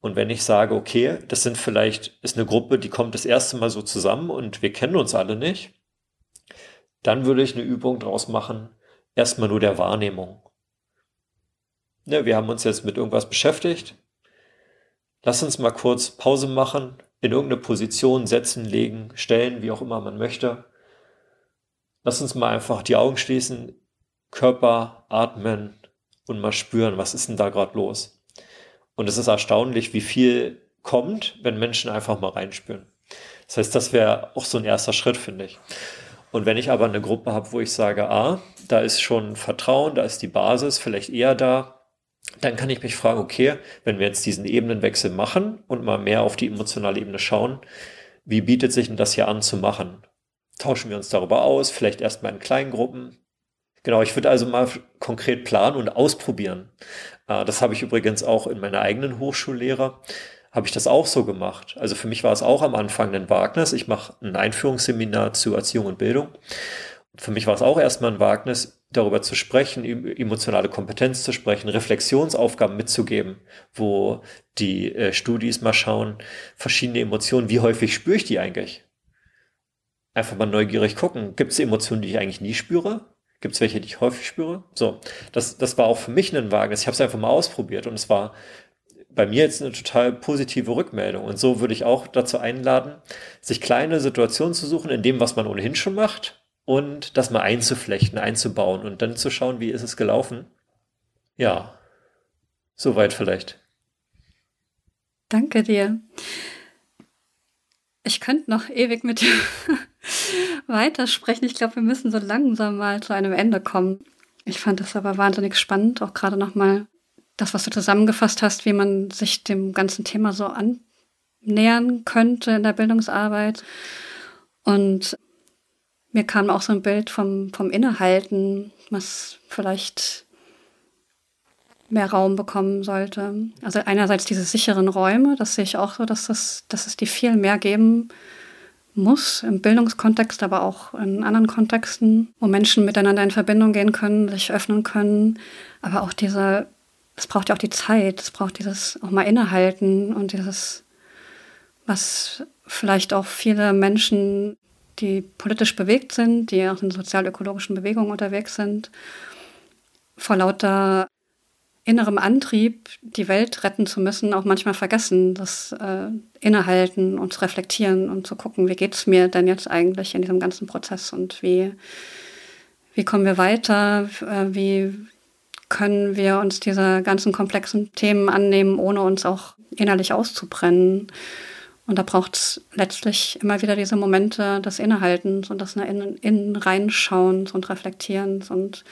Und wenn ich sage, okay, das sind vielleicht, ist eine Gruppe, die kommt das erste Mal so zusammen und wir kennen uns alle nicht, dann würde ich eine Übung draus machen, erstmal nur der Wahrnehmung. Ja, wir haben uns jetzt mit irgendwas beschäftigt. Lass uns mal kurz Pause machen, in irgendeine Position setzen, legen, stellen, wie auch immer man möchte Lass uns mal einfach die Augen schließen, Körper atmen und mal spüren, was ist denn da gerade los. Und es ist erstaunlich, wie viel kommt, wenn Menschen einfach mal reinspüren. Das heißt, das wäre auch so ein erster Schritt, finde ich. Und wenn ich aber eine Gruppe habe, wo ich sage, ah, da ist schon Vertrauen, da ist die Basis vielleicht eher da, dann kann ich mich fragen, okay, wenn wir jetzt diesen Ebenenwechsel machen und mal mehr auf die emotionale Ebene schauen, wie bietet sich denn das hier an zu machen? Tauschen wir uns darüber aus, vielleicht erstmal in kleinen Gruppen. Genau, ich würde also mal konkret planen und ausprobieren. Äh, das habe ich übrigens auch in meiner eigenen Hochschullehre, habe ich das auch so gemacht. Also für mich war es auch am Anfang ein Wagnis. Ich mache ein Einführungsseminar zu Erziehung und Bildung. Für mich war es auch erstmal ein Wagnis, darüber zu sprechen, emotionale Kompetenz zu sprechen, Reflexionsaufgaben mitzugeben, wo die äh, Studis mal schauen, verschiedene Emotionen, wie häufig spüre ich die eigentlich? Einfach mal neugierig gucken, gibt es Emotionen, die ich eigentlich nie spüre? Gibt es welche, die ich häufig spüre? So, das, das war auch für mich ein Wagnis. Ich habe es einfach mal ausprobiert und es war bei mir jetzt eine total positive Rückmeldung. Und so würde ich auch dazu einladen, sich kleine Situationen zu suchen in dem, was man ohnehin schon macht und das mal einzuflechten, einzubauen und dann zu schauen, wie ist es gelaufen. Ja, soweit vielleicht. Danke dir. Ich könnte noch ewig mit dir weitersprechen. Ich glaube, wir müssen so langsam mal zu einem Ende kommen. Ich fand das aber wahnsinnig spannend, auch gerade nochmal das, was du zusammengefasst hast, wie man sich dem ganzen Thema so annähern könnte in der Bildungsarbeit. Und mir kam auch so ein Bild vom, vom Innehalten, was vielleicht mehr Raum bekommen sollte. Also einerseits diese sicheren Räume, das sehe ich auch so, dass, das, dass es die viel mehr geben muss, im Bildungskontext, aber auch in anderen Kontexten, wo Menschen miteinander in Verbindung gehen können, sich öffnen können. Aber auch diese, es braucht ja auch die Zeit, es braucht dieses auch mal innehalten und dieses, was vielleicht auch viele Menschen, die politisch bewegt sind, die auch in sozial-ökologischen Bewegungen unterwegs sind, vor lauter innerem Antrieb, die Welt retten zu müssen, auch manchmal vergessen, das äh, Innehalten und zu reflektieren und zu gucken, wie geht es mir denn jetzt eigentlich in diesem ganzen Prozess und wie, wie kommen wir weiter, äh, wie können wir uns dieser ganzen komplexen Themen annehmen, ohne uns auch innerlich auszubrennen. Und da braucht es letztlich immer wieder diese Momente des Innehaltens und des innen, innen Reinschauens und Reflektierens und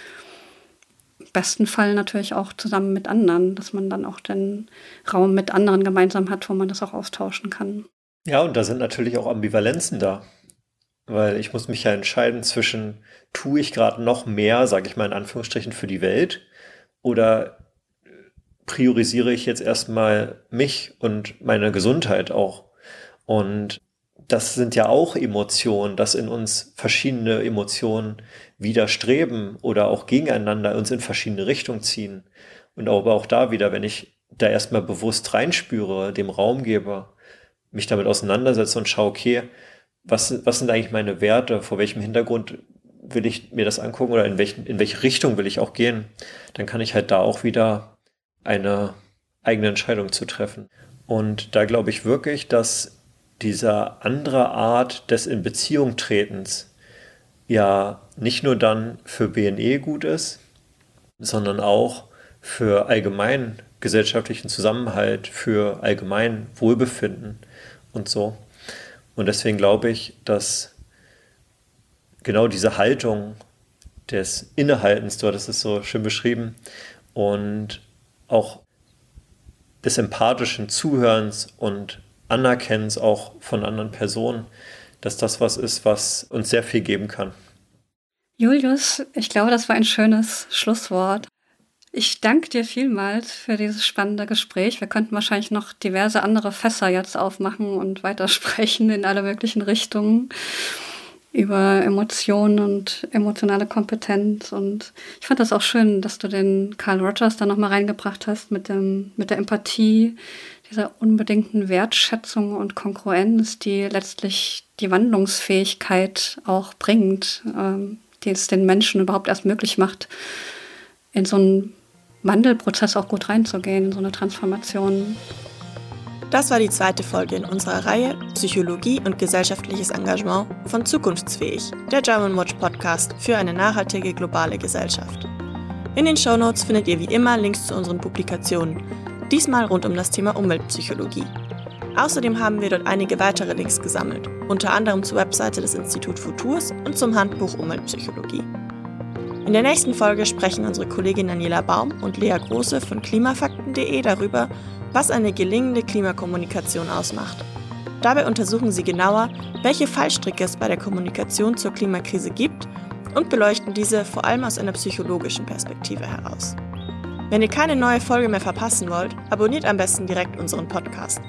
besten Fall natürlich auch zusammen mit anderen, dass man dann auch den Raum mit anderen gemeinsam hat, wo man das auch austauschen kann. Ja, und da sind natürlich auch Ambivalenzen da. Weil ich muss mich ja entscheiden zwischen, tue ich gerade noch mehr, sage ich mal in Anführungsstrichen, für die Welt oder priorisiere ich jetzt erstmal mich und meine Gesundheit auch. Und das sind ja auch Emotionen, dass in uns verschiedene Emotionen widerstreben oder auch gegeneinander uns in verschiedene Richtungen ziehen. Und aber auch da wieder, wenn ich da erstmal bewusst reinspüre, dem Raum gebe, mich damit auseinandersetze und schaue, okay, was, was sind eigentlich meine Werte, vor welchem Hintergrund will ich mir das angucken oder in, welchen, in welche Richtung will ich auch gehen, dann kann ich halt da auch wieder eine eigene Entscheidung zu treffen. Und da glaube ich wirklich, dass dieser andere Art des in Beziehung tretens ja nicht nur dann für BNE gut ist, sondern auch für allgemein gesellschaftlichen Zusammenhalt, für allgemein Wohlbefinden und so. Und deswegen glaube ich, dass genau diese Haltung des Innehaltens, du hattest es so schön beschrieben, und auch des empathischen Zuhörens und Anerkennens auch von anderen Personen, dass das was ist, was uns sehr viel geben kann. Julius, ich glaube, das war ein schönes Schlusswort. Ich danke dir vielmals für dieses spannende Gespräch. Wir könnten wahrscheinlich noch diverse andere Fässer jetzt aufmachen und weitersprechen in alle möglichen Richtungen über Emotionen und emotionale Kompetenz. Und ich fand das auch schön, dass du den Carl Rogers da nochmal reingebracht hast mit, dem, mit der Empathie, dieser unbedingten Wertschätzung und Konkurrenz, die letztlich die Wandlungsfähigkeit auch bringt, ähm, die es den Menschen überhaupt erst möglich macht, in so einen Wandelprozess auch gut reinzugehen, in so eine Transformation. Das war die zweite Folge in unserer Reihe Psychologie und gesellschaftliches Engagement von Zukunftsfähig, der German Watch Podcast für eine nachhaltige globale Gesellschaft. In den Shownotes findet ihr wie immer Links zu unseren Publikationen, diesmal rund um das Thema Umweltpsychologie. Außerdem haben wir dort einige weitere Links gesammelt, unter anderem zur Webseite des Institut Futurs und zum Handbuch Umweltpsychologie. In der nächsten Folge sprechen unsere Kollegin Daniela Baum und Lea Große von klimafakten.de darüber, was eine gelingende Klimakommunikation ausmacht. Dabei untersuchen sie genauer, welche Fallstricke es bei der Kommunikation zur Klimakrise gibt und beleuchten diese vor allem aus einer psychologischen Perspektive heraus. Wenn ihr keine neue Folge mehr verpassen wollt, abonniert am besten direkt unseren Podcast.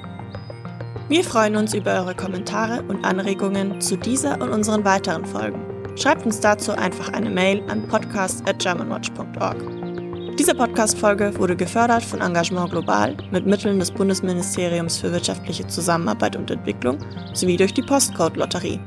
Wir freuen uns über eure Kommentare und Anregungen zu dieser und unseren weiteren Folgen. Schreibt uns dazu einfach eine Mail an podcast@germanwatch.org. Diese Podcast-Folge wurde gefördert von Engagement Global mit Mitteln des Bundesministeriums für wirtschaftliche Zusammenarbeit und Entwicklung sowie durch die Postcode-Lotterie.